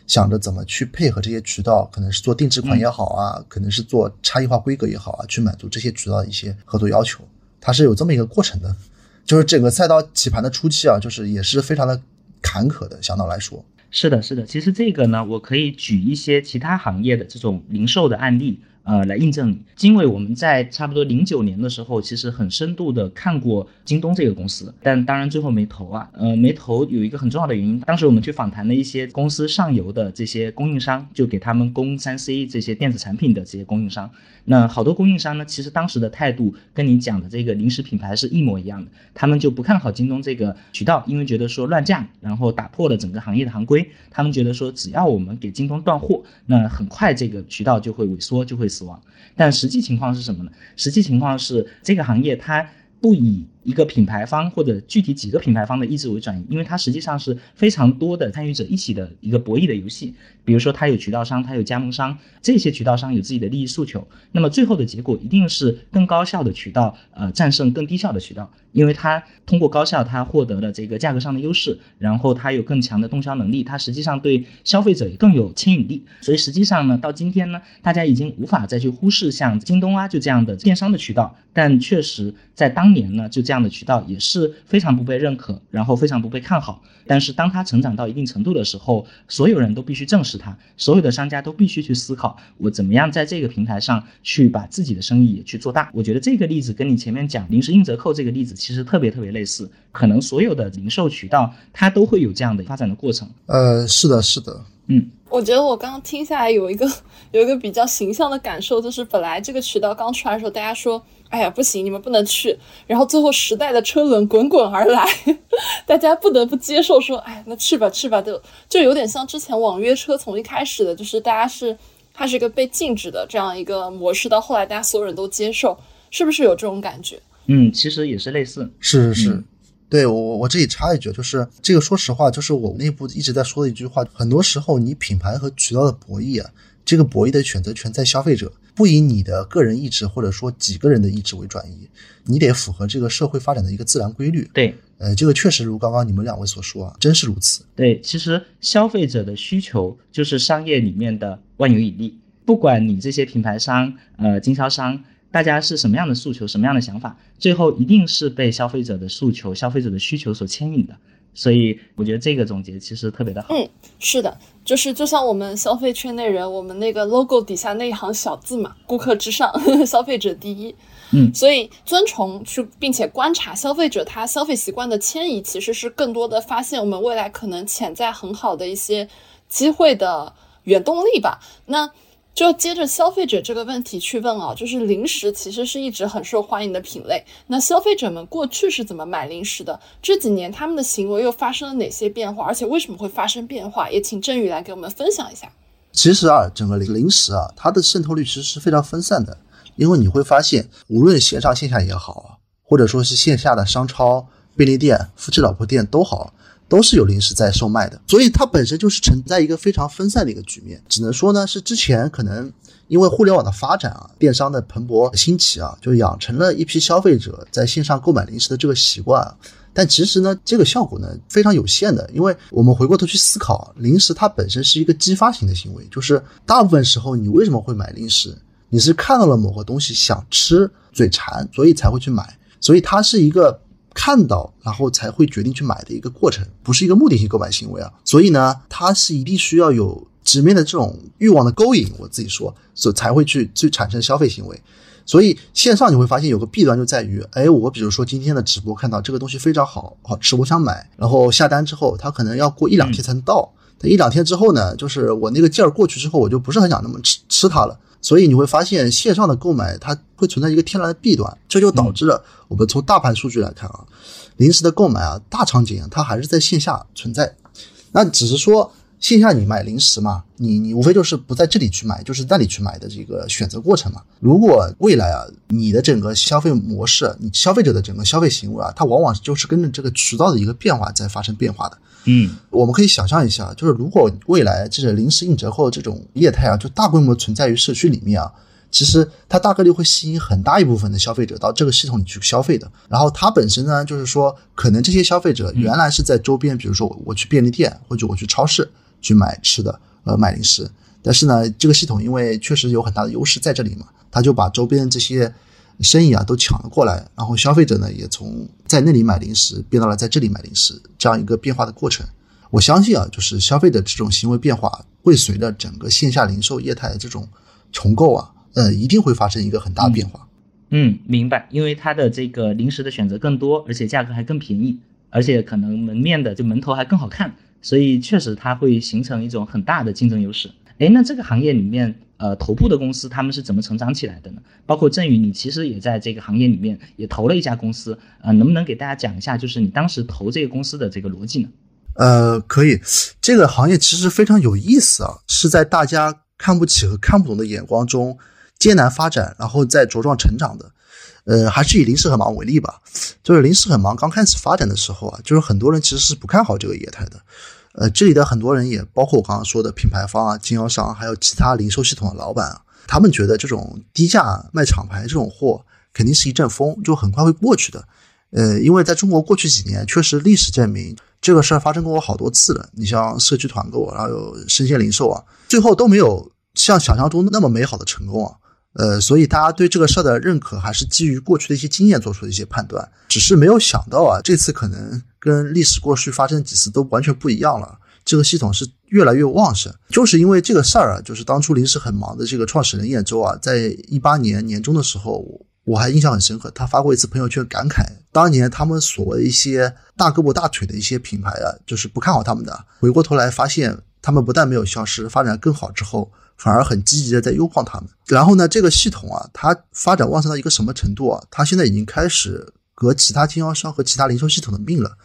S3: 想着怎么去配合这些渠道，可能是做定制款也好啊，可能是做差异化规格也好啊，去满足这些渠道的一些合作要求，它是有这么一个过程的。就是整个赛道起盘的初期啊，就是也是非常的坎坷的，相对来说。
S2: 是的，是的。其实这个呢，我可以举一些其他行业的这种零售的案例。呃，来印证你，因为我们在差不多零九年的时候，其实很深度的看过京东这个公司，但当然最后没投啊。呃，没投有一个很重要的原因，当时我们去访谈了一些公司上游的这些供应商，就给他们供三 C 这些电子产品的这些供应商。那好多供应商呢，其实当时的态度跟你讲的这个零食品牌是一模一样的，他们就不看好京东这个渠道，因为觉得说乱降，然后打破了整个行业的行规。他们觉得说，只要我们给京东断货，那很快这个渠道就会萎缩，就会。死亡，但实际情况是什么呢？实际情况是这个行业它不以一个品牌方或者具体几个品牌方的意志为转移，因为它实际上是非常多的参与者一起的一个博弈的游戏。比如说，它有渠道商，它有加盟商，这些渠道商有自己的利益诉求，那么最后的结果一定是更高效的渠道呃战胜更低效的渠道。因为它通过高效，它获得了这个价格上的优势，然后它有更强的动销能力，它实际上对消费者也更有牵引力。所以实际上呢，到今天呢，大家已经无法再去忽视像京东啊就这样的电商的渠道。但确实在当年呢，就这样的渠道也是非常不被认可，然后非常不被看好。但是当它成长到一定程度的时候，所有人都必须正视它，所有的商家都必须去思考，我怎么样在这个平台上去把自己的生意也去做大。我觉得这个例子跟你前面讲临时硬折扣这个例子。其实特别特别类似，可能所有的零售渠道它都会有这样的发展的过程。
S3: 呃，是的，是的，
S2: 嗯，
S1: 我觉得我刚刚听下来有一个有一个比较形象的感受，就是本来这个渠道刚出来的时候，大家说，哎呀不行，你们不能去，然后最后时代的车轮滚滚而来，大家不得不接受说，哎，那去吧去吧，就就有点像之前网约车从一开始的就是大家是它是一个被禁止的这样一个模式，到后来大家所有人都接受，是不是有这种感觉？
S2: 嗯，其实也是类似，
S3: 是是是，对我我这里插一句，就是这个说实话，就是我内部一直在说的一句话，很多时候你品牌和渠道的博弈啊，这个博弈的选择权在消费者，不以你的个人意志或者说几个人的意志为转移，你得符合这个社会发展的一个自然规律。
S2: 对，
S3: 呃，这个确实如刚刚你们两位所说啊，真是如此。
S2: 对，其实消费者的需求就是商业里面的万有引力，不管你这些品牌商、呃经销商，大家是什么样的诉求、什么样的想法，最后一定是被消费者的诉求、消费者的需求所牵引的。所以我觉得这个总结其实特别的好。
S1: 嗯，是的，就是就像我们消费圈内人，我们那个 logo 底下那一行小字嘛，顾客至上，消费者第一。
S2: 嗯，
S1: 所以遵从去，并且观察消费者他消费习惯的迁移，其实是更多的发现我们未来可能潜在很好的一些机会的原动力吧。那。就接着消费者这个问题去问啊，就是零食其实是一直很受欢迎的品类。那消费者们过去是怎么买零食的？这几年他们的行为又发生了哪些变化？而且为什么会发生变化？也请振宇来给我们分享一下。
S3: 其实啊，整个零零食啊，它的渗透率其实是非常分散的，因为你会发现，无论线上线下也好，或者说是线下的商超、便利店、夫妻老婆店都好。都是有零食在售卖的，所以它本身就是存在一个非常分散的一个局面。只能说呢，是之前可能因为互联网的发展啊，电商的蓬勃兴起啊，就养成了一批消费者在线上购买零食的这个习惯。但其实呢，这个效果呢非常有限的，因为我们回过头去思考，零食它本身是一个激发型的行为，就是大部分时候你为什么会买零食？你是看到了某个东西想吃，嘴馋，所以才会去买。所以它是一个。看到，然后才会决定去买的一个过程，不是一个目的性购买行为啊。所以呢，它是一定需要有直面的这种欲望的勾引，我自己说，所才会去去产生消费行为。所以线上你会发现有个弊端就在于，哎，我比如说今天的直播看到这个东西非常好，好吃，我想买，然后下单之后，它可能要过一两天才能到。等一两天之后呢，就是我那个劲儿过去之后，我就不是很想那么吃吃它了。所以你会发现线上的购买它会存在一个天然的弊端，这就导致了我们从大盘数据来看啊，临时的购买啊，大场景它还是在线下存在，那只是说线下你买零食嘛，你你无非就是不在这里去买，就是那里去买的这个选择过程嘛。如果未来啊，你的整个消费模式，你消费者的整个消费行为啊，它往往就是跟着这个渠道的一个变化在发生变化的。
S2: 嗯，
S3: 我们可以想象一下，就是如果未来这个临时硬折扣这种业态啊，就大规模存在于社区里面啊，其实它大概率会吸引很大一部分的消费者到这个系统里去消费的。然后它本身呢，就是说，可能这些消费者原来是在周边，比如说我去便利店或者我去超市去买吃的，呃，买零食。但是呢，这个系统因为确实有很大的优势在这里嘛，它就把周边这些。生意啊都抢了过来，然后消费者呢也从在那里买零食变到了在这里买零食这样一个变化的过程。我相信啊，就是消费者这种行为变化会随着整个线下零售业态的这种重构啊，呃，一定会发生一个很大的变化。
S2: 嗯，明白，因为它的这个零食的选择更多，而且价格还更便宜，而且可能门面的就门头还更好看，所以确实它会形成一种很大的竞争优势。哎，那这个行业里面。呃，头部的公司他们是怎么成长起来的呢？包括振宇，你其实也在这个行业里面也投了一家公司，呃，能不能给大家讲一下，就是你当时投这个公司的这个逻辑呢？
S3: 呃，可以，这个行业其实非常有意思啊，是在大家看不起和看不懂的眼光中艰难发展，然后再茁壮成长的。呃，还是以零食很忙为例吧，就是零食很忙刚开始发展的时候啊，就是很多人其实是不看好这个业态的。呃，这里的很多人也包括我刚刚说的品牌方啊、经销商，还有其他零售系统的老板，他们觉得这种低价卖厂牌这种货肯定是一阵风，就很快会过去的。呃，因为在中国过去几年，确实历史证明这个事儿发生过好多次了。你像社区团购，然后有生鲜零售啊，最后都没有像想象中那么美好的成功啊。呃，所以大家对这个事儿的认可还是基于过去的一些经验做出的一些判断，只是没有想到啊，这次可能跟历史过去发生几次都完全不一样了。这个系统是越来越旺盛，就是因为这个事儿啊，就是当初临时很忙的这个创始人叶舟啊，在一八年年中的时候，我还印象很深刻，他发过一次朋友圈感慨，当年他们所谓一些大胳膊大腿的一些品牌啊，就是不看好他们的，回过头来发现他们不但没有消失，发展更好之后。反而很积极的在优化他们。然后呢，这个系统啊，它发展旺盛到一个什么程度啊？它现在已经开始革其他经销商和其他零售系统的命了。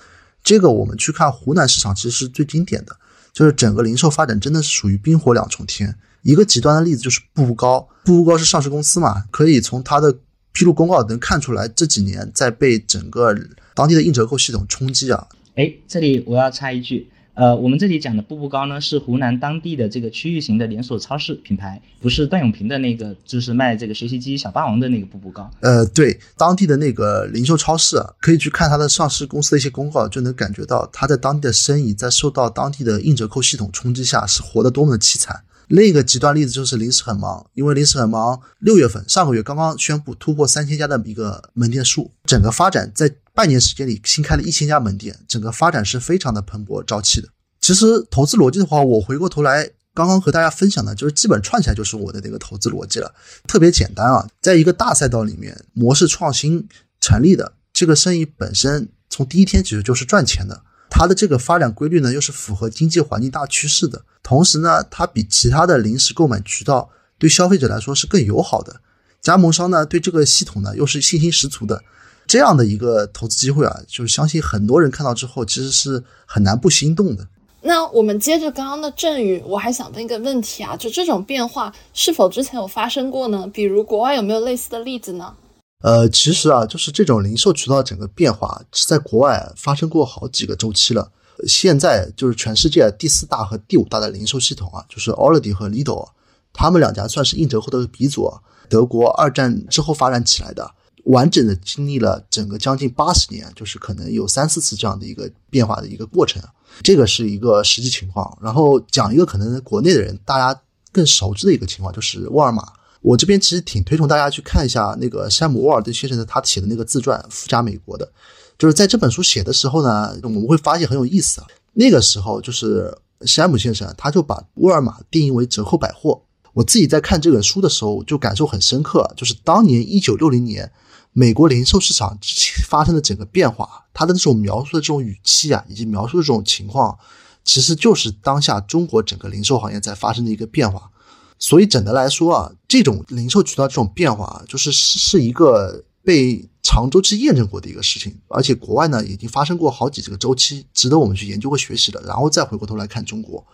S3: 这个我们去看湖南市场，其实是最经典的，就是整个零售发展真的是属于冰火两重天。一个极端的例子就是步步高，步步高是上市公司嘛，可以从它的披露公告能看出来，这几年在被整个当地的硬折扣系统冲击啊。
S2: 哎，这里我要插一句。呃，我们这里讲的步步高呢，是湖南当地的这个区域型的连锁超市品牌，不是段永平的那个，就是卖这个学习机小霸王的那个步步高。
S3: 呃，对，当地的那个零售超市啊，可以去看它的上市公司的一些公告，就能感觉到它在当地的生意在受到当地的硬折扣系统冲击下是活得多么的凄惨。另一个极端例子就是临时很忙，因为临时很忙，六月份上个月刚刚宣布突破三千家的一个门店数，整个发展在。半年时间里新开了一千家门店，整个发展是非常的蓬勃朝气的。其实投资逻辑的话，我回过头来刚刚和大家分享的，就是基本串起来就是我的那个投资逻辑了，特别简单啊。在一个大赛道里面，模式创新成立的这个生意本身，从第一天其实就是赚钱的。它的这个发展规律呢，又是符合经济环境大趋势的，同时呢，它比其他的临时购买渠道对消费者来说是更友好的。加盟商呢，对这个系统呢，又是信心十足的。这样的一个投资机会啊，就是相信很多人看到之后，其实是很难不心动的。
S1: 那我们接着刚刚的振宇，我还想问一个问题啊，就这种变化是否之前有发生过呢？比如国外有没有类似的例子呢？
S3: 呃，其实啊，就是这种零售渠道整个变化，在国外发生过好几个周期了。现在就是全世界第四大和第五大的零售系统啊，就是 Aldi 和 Lidl，他们两家算是硬折扣的鼻祖，德国二战之后发展起来的。完整的经历了整个将近八十年，就是可能有三四次这样的一个变化的一个过程，这个是一个实际情况。然后讲一个可能国内的人大家更熟知的一个情况，就是沃尔玛。我这边其实挺推崇大家去看一下那个山姆沃尔顿先生的他写的那个自传《富家美国》的，就是在这本书写的时候呢，我们会发现很有意思啊。那个时候就是山姆先生他就把沃尔玛定义为折扣百货。我自己在看这本书的时候就感受很深刻，就是当年一九六零年。美国零售市场发生的整个变化，它的这种描述的这种语气啊，以及描述的这种情况，其实就是当下中国整个零售行业在发生的一个变化。所以，整的来说啊，这种零售渠道这种变化，就是是一个被长周期验证过的一个事情，而且国外呢已经发生过好几这个周期，值得我们去研究和学习的。然后再回过头来看中国，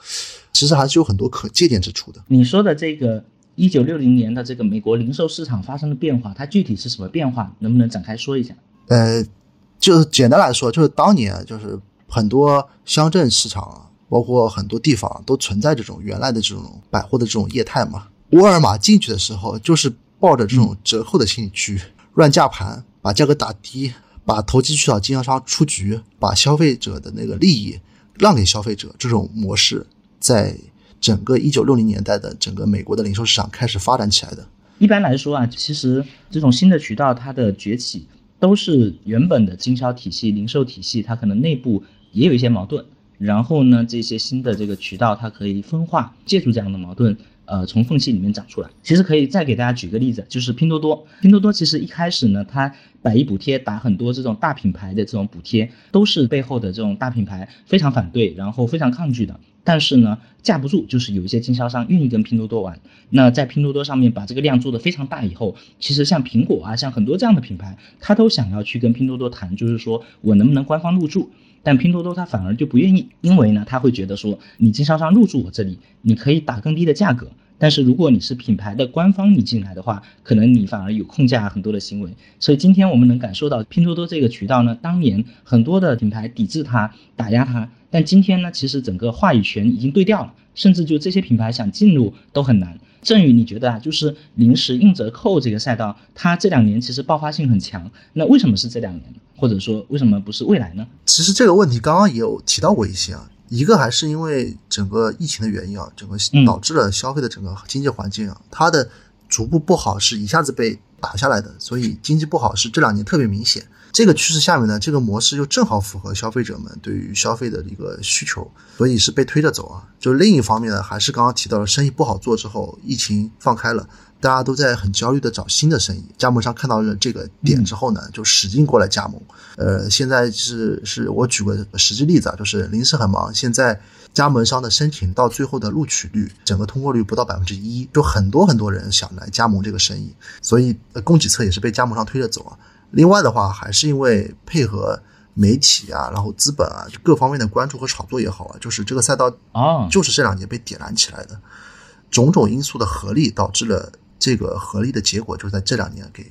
S3: 其实还是有很多可借鉴之处的。
S2: 你说的这个。一九六零年的这个美国零售市场发生了变化，它具体是什么变化？能不能展开说一下？
S3: 呃，就是简单来说，就是当年就是很多乡镇市场，包括很多地方都存在这种原来的这种百货的这种业态嘛。沃尔玛进去的时候，就是抱着这种折扣的心理去乱价盘，把价格打低，把投机取巧经销商出局，把消费者的那个利益让给消费者，这种模式在。整个一九六零年代的整个美国的零售市场开始发展起来的。
S2: 一般来说啊，其实这种新的渠道它的崛起，都是原本的经销体系、零售体系，它可能内部也有一些矛盾。然后呢，这些新的这个渠道，它可以分化，借助这样的矛盾，呃，从缝隙里面长出来。其实可以再给大家举个例子，就是拼多多。拼多多其实一开始呢，它百亿补贴打很多这种大品牌的这种补贴，都是背后的这种大品牌非常反对，然后非常抗拒的。但是呢，架不住就是有一些经销商愿意跟拼多多玩。那在拼多多上面把这个量做得非常大以后，其实像苹果啊，像很多这样的品牌，他都想要去跟拼多多谈，就是说我能不能官方入驻？但拼多多他反而就不愿意，因为呢，他会觉得说你经销商入驻我这里，你可以打更低的价格。但是如果你是品牌的官方，你进来的话，可能你反而有控价很多的行为。所以今天我们能感受到拼多多这个渠道呢，当年很多的品牌抵制它、打压它，但今天呢，其实整个话语权已经对调了，甚至就这些品牌想进入都很难。郑宇，你觉得啊，就是临时硬折扣这个赛道，它这两年其实爆发性很强，那为什么是这两年？或者说为什么不是未来呢？
S3: 其实这个问题刚刚也有提到过一些啊。一个还是因为整个疫情的原因啊，整个导致了消费的整个经济环境啊，它的逐步不好是一下子被打下来的，所以经济不好是这两年特别明显。这个趋势下面呢，这个模式又正好符合消费者们对于消费的一个需求，所以是被推着走啊。就另一方面呢，还是刚刚提到了生意不好做之后，疫情放开了。大家都在很焦虑的找新的生意，加盟商看到了这个点之后呢，就使劲过来加盟。呃，现在是是我举个实际例子啊，就是临时很忙，现在加盟商的申请到最后的录取率，整个通过率不到百分之一，就很多很多人想来加盟这个生意，所以供给侧也是被加盟商推着走啊。另外的话，还是因为配合媒体啊，然后资本啊，各方面的关注和炒作也好啊，就是这个赛道啊，就是这两年被点燃起来的，种种因素的合力导致了。这个合力的结果就在这两年给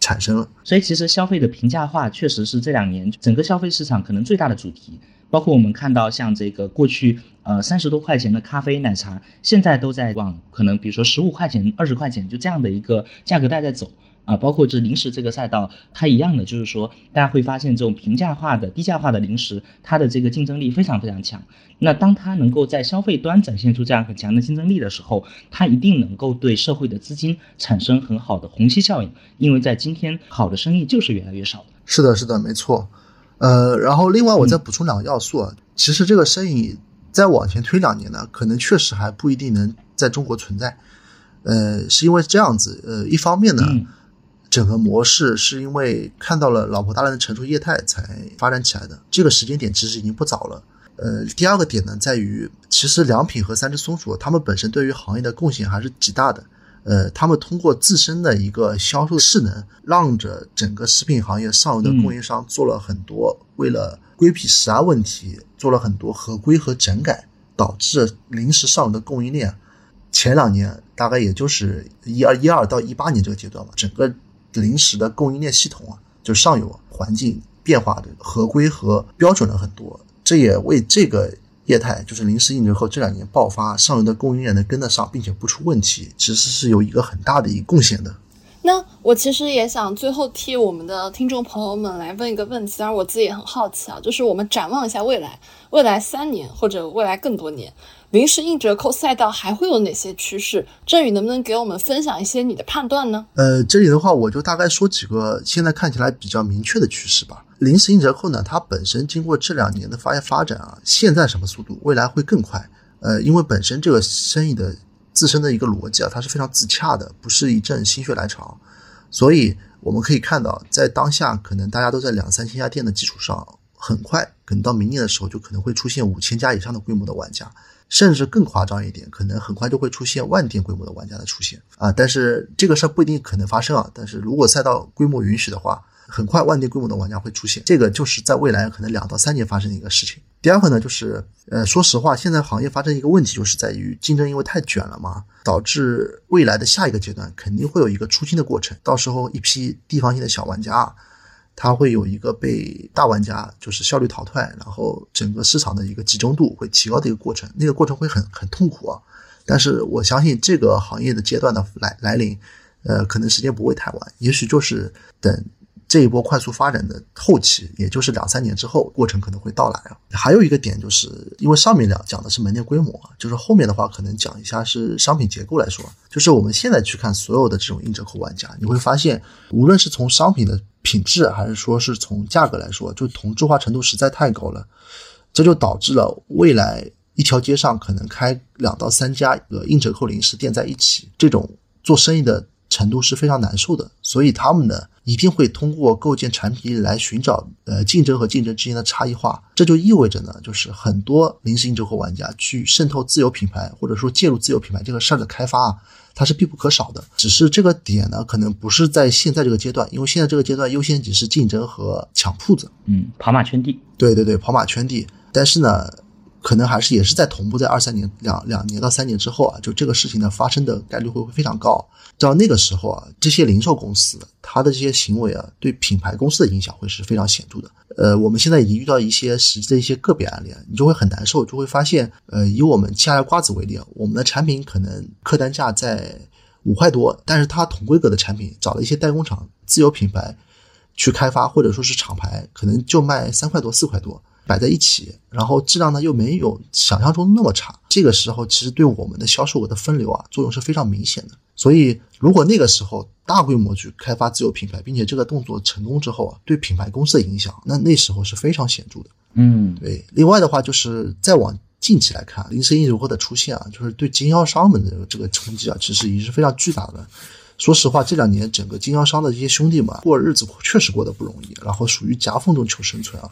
S3: 产生了。
S2: 所以其实消费的平价化确实是这两年整个消费市场可能最大的主题。包括我们看到像这个过去呃三十多块钱的咖啡奶茶，现在都在往可能比如说十五块钱、二十块钱就这样的一个价格带在走。啊，包括这零食这个赛道，它一样的，就是说，大家会发现这种平价化的、低价化的零食，它的这个竞争力非常非常强。那当它能够在消费端展现出这样很强的竞争力的时候，它一定能够对社会的资金产生很好的虹吸效应。因为在今天，好的生意就是越来越少的。
S3: 是的，是的，没错。呃，然后另外我再补充两个要素啊，其实这个生意再往前推两年呢，可能确实还不一定能在中国存在。呃，是因为这样子，呃，一方面呢。整个模式是因为看到了老婆大人的成熟业态才发展起来的，这个时间点其实已经不早了。呃，第二个点呢，在于其实良品和三只松鼠，他们本身对于行业的贡献还是极大的。呃，他们通过自身的一个销售势能，让着整个食品行业上游的供应商做了很多，为了规避食安问题，做了很多合规和整改，导致零食上游的供应链前两年大概也就是一二一二到一八年这个阶段吧，整个。零食的供应链系统啊，就上游环境变化的合规和标准了很多，这也为这个业态，就是零食引流后这两年爆发，上游的供应链能跟得上，并且不出问题，其实是有一个很大的一个贡献的。
S1: 那我其实也想最后替我们的听众朋友们来问一个问题，当然我自己也很好奇啊，就是我们展望一下未来，未来三年或者未来更多年。临时硬折扣赛道还会有哪些趋势？振宇能不能给我们分享一些你的判断呢？
S3: 呃，这里的话，我就大概说几个现在看起来比较明确的趋势吧。临时硬折扣呢，它本身经过这两年的发发展啊，现在什么速度，未来会更快。呃，因为本身这个生意的自身的一个逻辑啊，它是非常自洽的，不是一阵心血来潮。所以我们可以看到，在当下可能大家都在两三千家店的基础上，很快可能到明年的时候，就可能会出现五千家以上的规模的玩家。甚至更夸张一点，可能很快就会出现万店规模的玩家的出现啊！但是这个事儿不一定可能发生啊。但是如果赛道规模允许的话，很快万店规模的玩家会出现，这个就是在未来可能两到三年发生的一个事情。第二个呢，就是呃，说实话，现在行业发生一个问题，就是在于竞争因为太卷了嘛，导致未来的下一个阶段肯定会有一个出清的过程，到时候一批地方性的小玩家。它会有一个被大玩家就是效率淘汰，然后整个市场的一个集中度会提高的一个过程，那个过程会很很痛苦啊。但是我相信这个行业的阶段的来来临，呃，可能时间不会太晚，也许就是等。这一波快速发展的后期，也就是两三年之后，过程可能会到来啊。还有一个点，就是因为上面两讲的是门店规模，就是后面的话可能讲一下是商品结构来说，就是我们现在去看所有的这种硬折扣玩家，你会发现，无论是从商品的品质，还是说是从价格来说，就同质化程度实在太高了，这就导致了未来一条街上可能开两到三家的硬折扣零食店在一起，这种做生意的。程度是非常难受的，所以他们呢一定会通过构建产品力来寻找呃竞争和竞争之间的差异化。这就意味着呢，就是很多零食硬折扣玩家去渗透自有品牌或者说介入自有品牌这个事儿的开发啊，它是必不可少的。只是这个点呢，可能不是在现在这个阶段，因为现在这个阶段优先级是竞争和抢铺子。
S2: 嗯，跑马圈地。
S3: 对对对，跑马圈地。但是呢。可能还是也是在同步在二三年两两年到三年之后啊，就这个事情的发生的概率会会非常高。到那个时候啊，这些零售公司它的这些行为啊，对品牌公司的影响会是非常显著的。呃，我们现在已经遇到一些实际的一些个别案例，你就会很难受，就会发现，呃，以我们下来瓜子为例，我们的产品可能客单价在五块多，但是它同规格的产品找了一些代工厂、自有品牌去开发，或者说是厂牌，可能就卖三块多、四块多。摆在一起，然后质量呢又没有想象中那么差，这个时候其实对我们的销售额的分流啊作用是非常明显的。所以如果那个时候大规模去开发自有品牌，并且这个动作成功之后啊，对品牌公司的影响，那那时候是非常显著的。
S2: 嗯，
S3: 对。另外的话就是再往近期来看，零食硬折扣的出现啊，就是对经销商们的这个冲击啊，其实也是非常巨大的。说实话，这两年整个经销商的这些兄弟们过日子确实过得不容易，然后属于夹缝中求生存啊。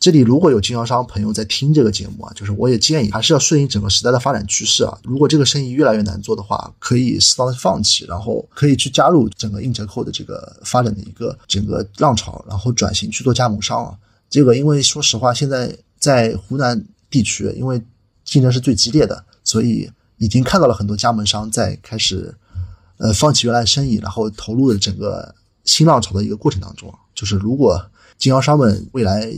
S3: 这里如果有经销商朋友在听这个节目啊，就是我也建议还是要顺应整个时代的发展趋势啊。如果这个生意越来越难做的话，可以适当的放弃，然后可以去加入整个硬折扣的这个发展的一个整个浪潮，然后转型去做加盟商啊。这个因为说实话，现在在湖南地区，因为竞争是最激烈的，所以已经看到了很多加盟商在开始，呃，放弃原来生意，然后投入了整个新浪潮的一个过程当中啊，就是如果经销商们未来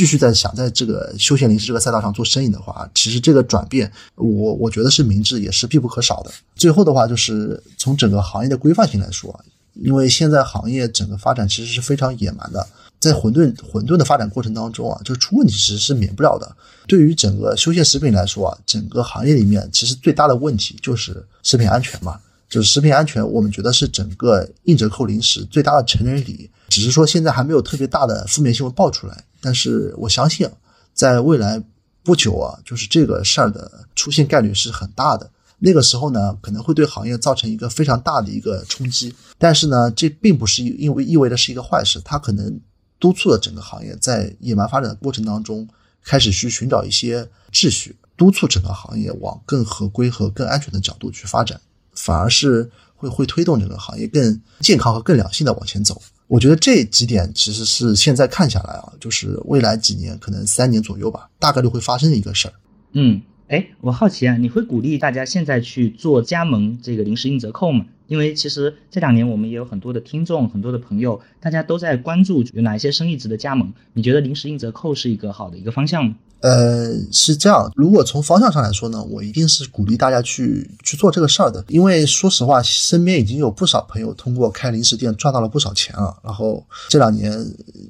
S3: 继续在想在这个休闲零食这个赛道上做生意的话，其实这个转变，我我觉得是明智，也是必不可少的。最后的话，就是从整个行业的规范性来说，因为现在行业整个发展其实是非常野蛮的，在混沌混沌的发展过程当中啊，就出问题其实是免不了的。对于整个休闲食品来说啊，整个行业里面其实最大的问题就是食品安全嘛。就是食品安全，我们觉得是整个硬折扣零食最大的成人礼，只是说现在还没有特别大的负面新闻爆出来。但是我相信，在未来不久啊，就是这个事儿的出现概率是很大的。那个时候呢，可能会对行业造成一个非常大的一个冲击。但是呢，这并不是因为意味着是一个坏事，它可能督促了整个行业在野蛮发展的过程当中，开始去寻找一些秩序，督促整个行业往更合规和更安全的角度去发展。反而是会会推动整个行业更健康和更良性的往前走。我觉得这几点其实是现在看下来啊，就是未来几年可能三年左右吧，大概率会发生的一个事儿。
S2: 嗯，哎，我好奇啊，你会鼓励大家现在去做加盟这个零食硬折扣吗？因为其实这两年我们也有很多的听众、很多的朋友，大家都在关注有哪一些生意值得加盟。你觉得零食硬折扣是一个好的一个方向吗？
S3: 呃，是这样。如果从方向上来说呢，我一定是鼓励大家去去做这个事儿的。因为说实话，身边已经有不少朋友通过开零食店赚到了不少钱了。然后这两年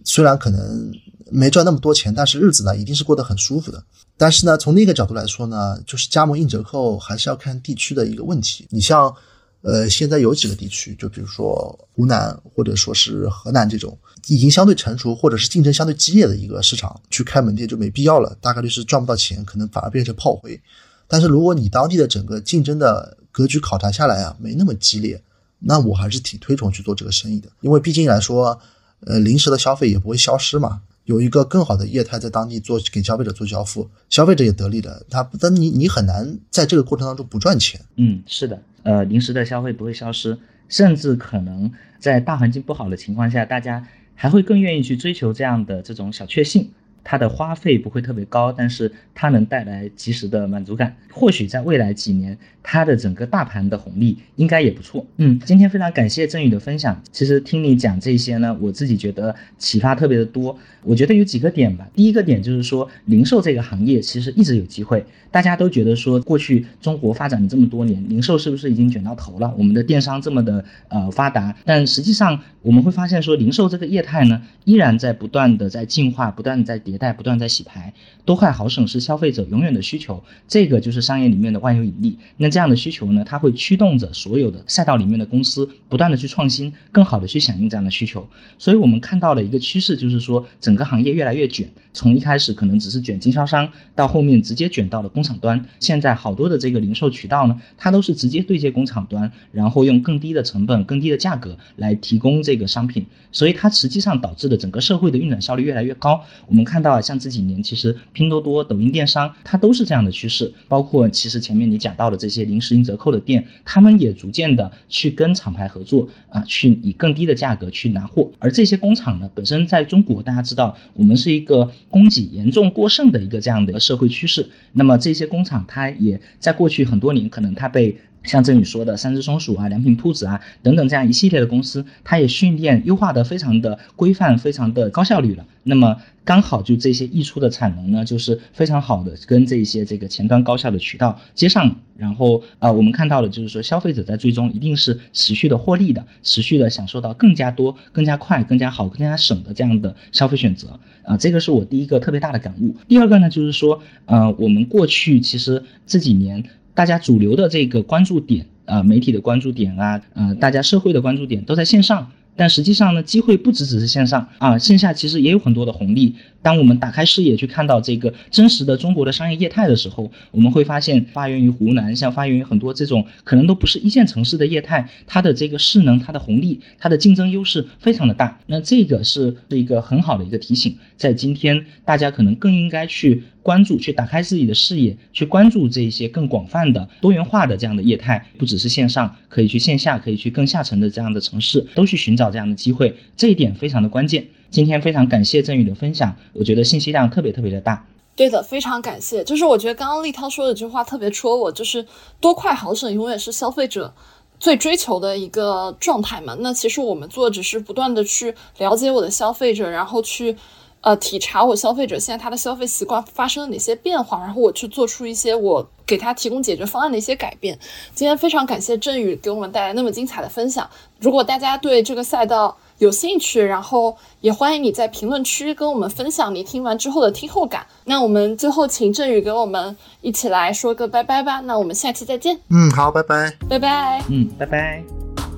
S3: 虽然可能没赚那么多钱，但是日子呢一定是过得很舒服的。但是呢，从另一个角度来说呢，就是加盟硬折扣还是要看地区的一个问题。你像。呃，现在有几个地区，就比如说湖南或者说是河南这种已经相对成熟或者是竞争相对激烈的一个市场，去开门店就没必要了，大概率是赚不到钱，可能反而变成炮灰。但是如果你当地的整个竞争的格局考察下来啊，没那么激烈，那我还是挺推崇去做这个生意的，因为毕竟来说，呃，零食的消费也不会消失嘛。有一个更好的业态在当地做给消费者做交付，消费者也得利的。他但你你很难在这个过程当中不赚钱。
S2: 嗯，是的，呃，临时的消费不会消失，甚至可能在大环境不好的情况下，大家还会更愿意去追求这样的这种小确幸。它的花费不会特别高，但是它能带来及时的满足感。或许在未来几年，它的整个大盘的红利应该也不错。嗯，今天非常感谢振宇的分享。其实听你讲这些呢，我自己觉得启发特别的多。我觉得有几个点吧。第一个点就是说，零售这个行业其实一直有机会。大家都觉得说，过去中国发展了这么多年，零售是不是已经卷到头了？我们的电商这么的呃发达，但实际上我们会发现说，零售这个业态呢，依然在不断的在进化，不断的在迭代，不断在洗牌。多快好省是消费者永远的需求，这个就是商业里面的万有引力。那这样的需求呢，它会驱动着所有的赛道里面的公司不断的去创新，更好的去响应这样的需求。所以我们看到了一个趋势，就是说整个行业越来越卷，从一开始可能只是卷经销商，到后面直接卷到了工厂端。现在好多的这个零售渠道呢，它都是直接对接工厂端，然后用更低的成本、更低的价格来提供这个商品，所以它实际上导致的整个社会的运转效率越来越高。我们看到啊，像这几年其实拼多多、抖音电商它都是这样的趋势，包括其实前面你讲到的这些临时应折扣的店，他们也逐渐的去跟厂牌合作啊，去以更低的价格去拿货。而这些工厂呢，本身在中国大家知道，我们是一个供给严重过剩的一个这样的社会趋势，那么这些工。厂它也在过去很多年，可能它被像郑宇说的三只松鼠啊、良品铺子啊等等这样一系列的公司，它也训练优化的非常的规范、非常的高效率了。那么刚好就这些溢出的产能呢，就是非常好的跟这些这个前端高效的渠道接上。然后啊，我们看到的就是说，消费者在最终一定是持续的获利的，持续的享受到更加多、更加快、更加好、更加省的这样的消费选择啊。这个是我第一个特别大的感悟。第二个呢，就是说，呃，我们过去其实这几年大家主流的这个关注点啊，媒体的关注点啊，呃，大家社会的关注点都在线上。但实际上呢，机会不只只是线上啊，线下其实也有很多的红利。当我们打开视野去看到这个真实的中国的商业业态的时候，我们会发现，发源于湖南，像发源于很多这种可能都不是一线城市的业态，它的这个势能、它的红利、它的竞争优势非常的大。那这个是是一个很好的一个提醒，在今天大家可能更应该去关注、去打开自己的视野，去关注这些更广泛的、多元化的这样的业态，不只是线上，可以去线下，可以去更下沉的这样的城市，都去寻找这样的机会，这一点非常的关键。今天非常感谢振宇的分享，我觉得信息量特别特别的大。
S1: 对的，非常感谢。就是我觉得刚刚立涛说的这句话特别戳我，就是多快好省永远是消费者最追求的一个状态嘛。那其实我们做只是不断的去了解我的消费者，然后去。呃，体察我消费者现在他的消费习惯发生了哪些变化，然后我去做出一些我给他提供解决方案的一些改变。今天非常感谢振宇给我们带来那么精彩的分享。如果大家对这个赛道有兴趣，然后也欢迎你在评论区跟我们分享你听完之后的听后感。那我们最后请振宇给我们一起来说个拜拜吧。那我们下期再见。
S3: 嗯，好，拜拜，
S1: 拜拜。
S2: 嗯，拜拜。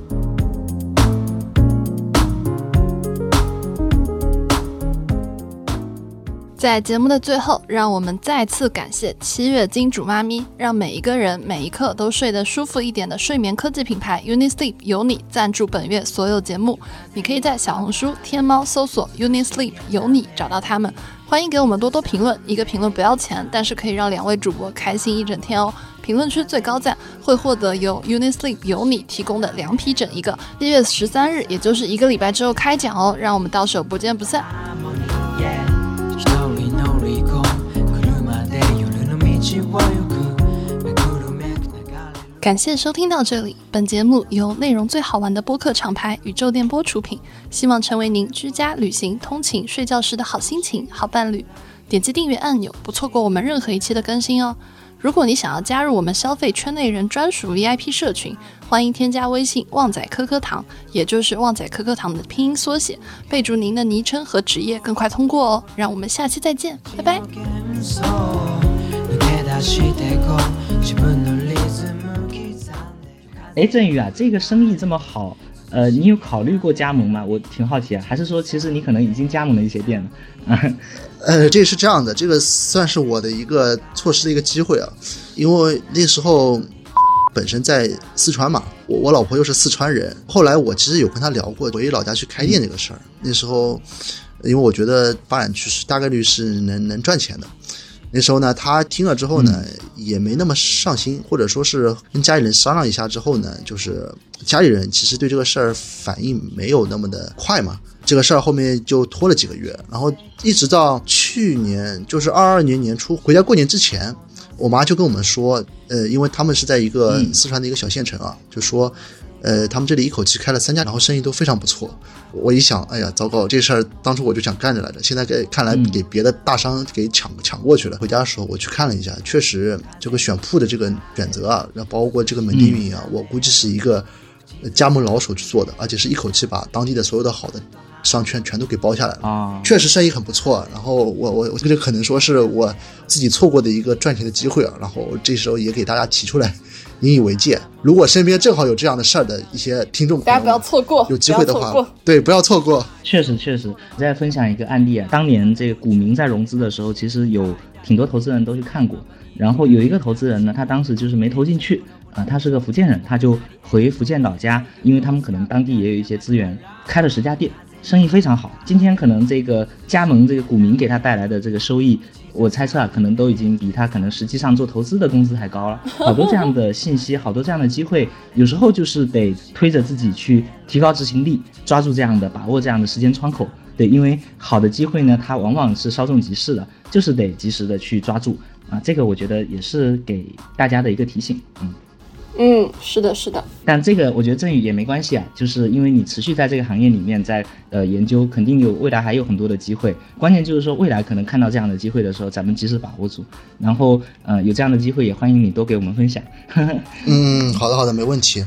S1: 在节目的最后，让我们再次感谢七月金主妈咪，让每一个人每一刻都睡得舒服一点的睡眠科技品牌 UniSleep 有你赞助本月所有节目。你可以在小红书、天猫搜索 UniSleep 有你找到他们。欢迎给我们多多评论，一个评论不要钱，但是可以让两位主播开心一整天哦。评论区最高赞会获得由 UniSleep 有你提供的凉皮枕一个。七月十三日，也就是一个礼拜之后开奖哦，让我们到时候不见不散。感谢收听到这里，本节目由内容最好玩的播客厂牌宇宙电波出品，希望成为您居家、旅行、通勤、睡觉时的好心情、好伴侣。点击订阅按钮，不错过我们任何一期的更新哦。如果你想要加入我们消费圈内人专属 VIP 社群，欢迎添加微信“旺仔可可糖”，也就是“旺仔可可糖”的拼音缩写，备注您的昵称和职业，更快通过哦。让我们下期再见，拜拜。
S2: 哎，振宇啊，这个生意这么好，呃，你有考虑过加盟吗？我挺好奇啊，还是说其实你可能已经加盟了一些店了？啊，
S3: 呃，这是这样的，这个算是我的一个错失的一个机会啊，因为那时候本身在四川嘛，我我老婆又是四川人，后来我其实有跟她聊过回老家去开店这个事儿，那时候因为我觉得发展趋势大概率是能能赚钱的。那时候呢，他听了之后呢，也没那么上心，或者说是跟家里人商量一下之后呢，就是家里人其实对这个事儿反应没有那么的快嘛。这个事儿后面就拖了几个月，然后一直到去年，就是二二年年初回家过年之前，我妈就跟我们说，呃，因为他们是在一个四川的一个小县城啊，就说。呃，他们这里一口气开了三家，然后生意都非常不错。我一想，哎呀，糟糕，这事儿当初我就想干着来着，现在给看来给别的大商给抢抢过去了。回家的时候我去看了一下，确实这个选铺的这个选择啊，然后包括这个门店运营啊，我估计是一个加盟老手去做的，而且是一口气把当地的所有的好的商圈全都给包下来了啊，确实生意很不错。然后我我我这个可能说是我自己错过的一个赚钱的机会啊，然后这时候也给大家提出来。引以为戒。如果身边正好有这样的事儿的一些听众，
S1: 大家不要错过，
S3: 有机会的话，对，不要错过。
S2: 确实，确实。再分享一个案例啊，当年这个股民在融资的时候，其实有挺多投资人都去看过。然后有一个投资人呢，他当时就是没投进去啊，他是个福建人，他就回福建老家，因为他们可能当地也有一些资源，开了十家店，生意非常好。今天可能这个加盟这个股民给他带来的这个收益。我猜测啊，可能都已经比他可能实际上做投资的工资还高了。好多这样的信息，好多这样的机会，有时候就是得推着自己去提高执行力，抓住这样的，把握这样的时间窗口。对，因为好的机会呢，它往往是稍纵即逝的，就是得及时的去抓住啊。这个我觉得也是给大家的一个提醒，嗯。
S1: 嗯，是的，是的，
S2: 但这个我觉得振宇也没关系啊，就是因为你持续在这个行业里面在呃研究，肯定有未来还有很多的机会。关键就是说未来可能看到这样的机会的时候，咱们及时把握住。然后呃有这样的机会，也欢迎你多给我们分享。
S3: 嗯，好的好的，没问题。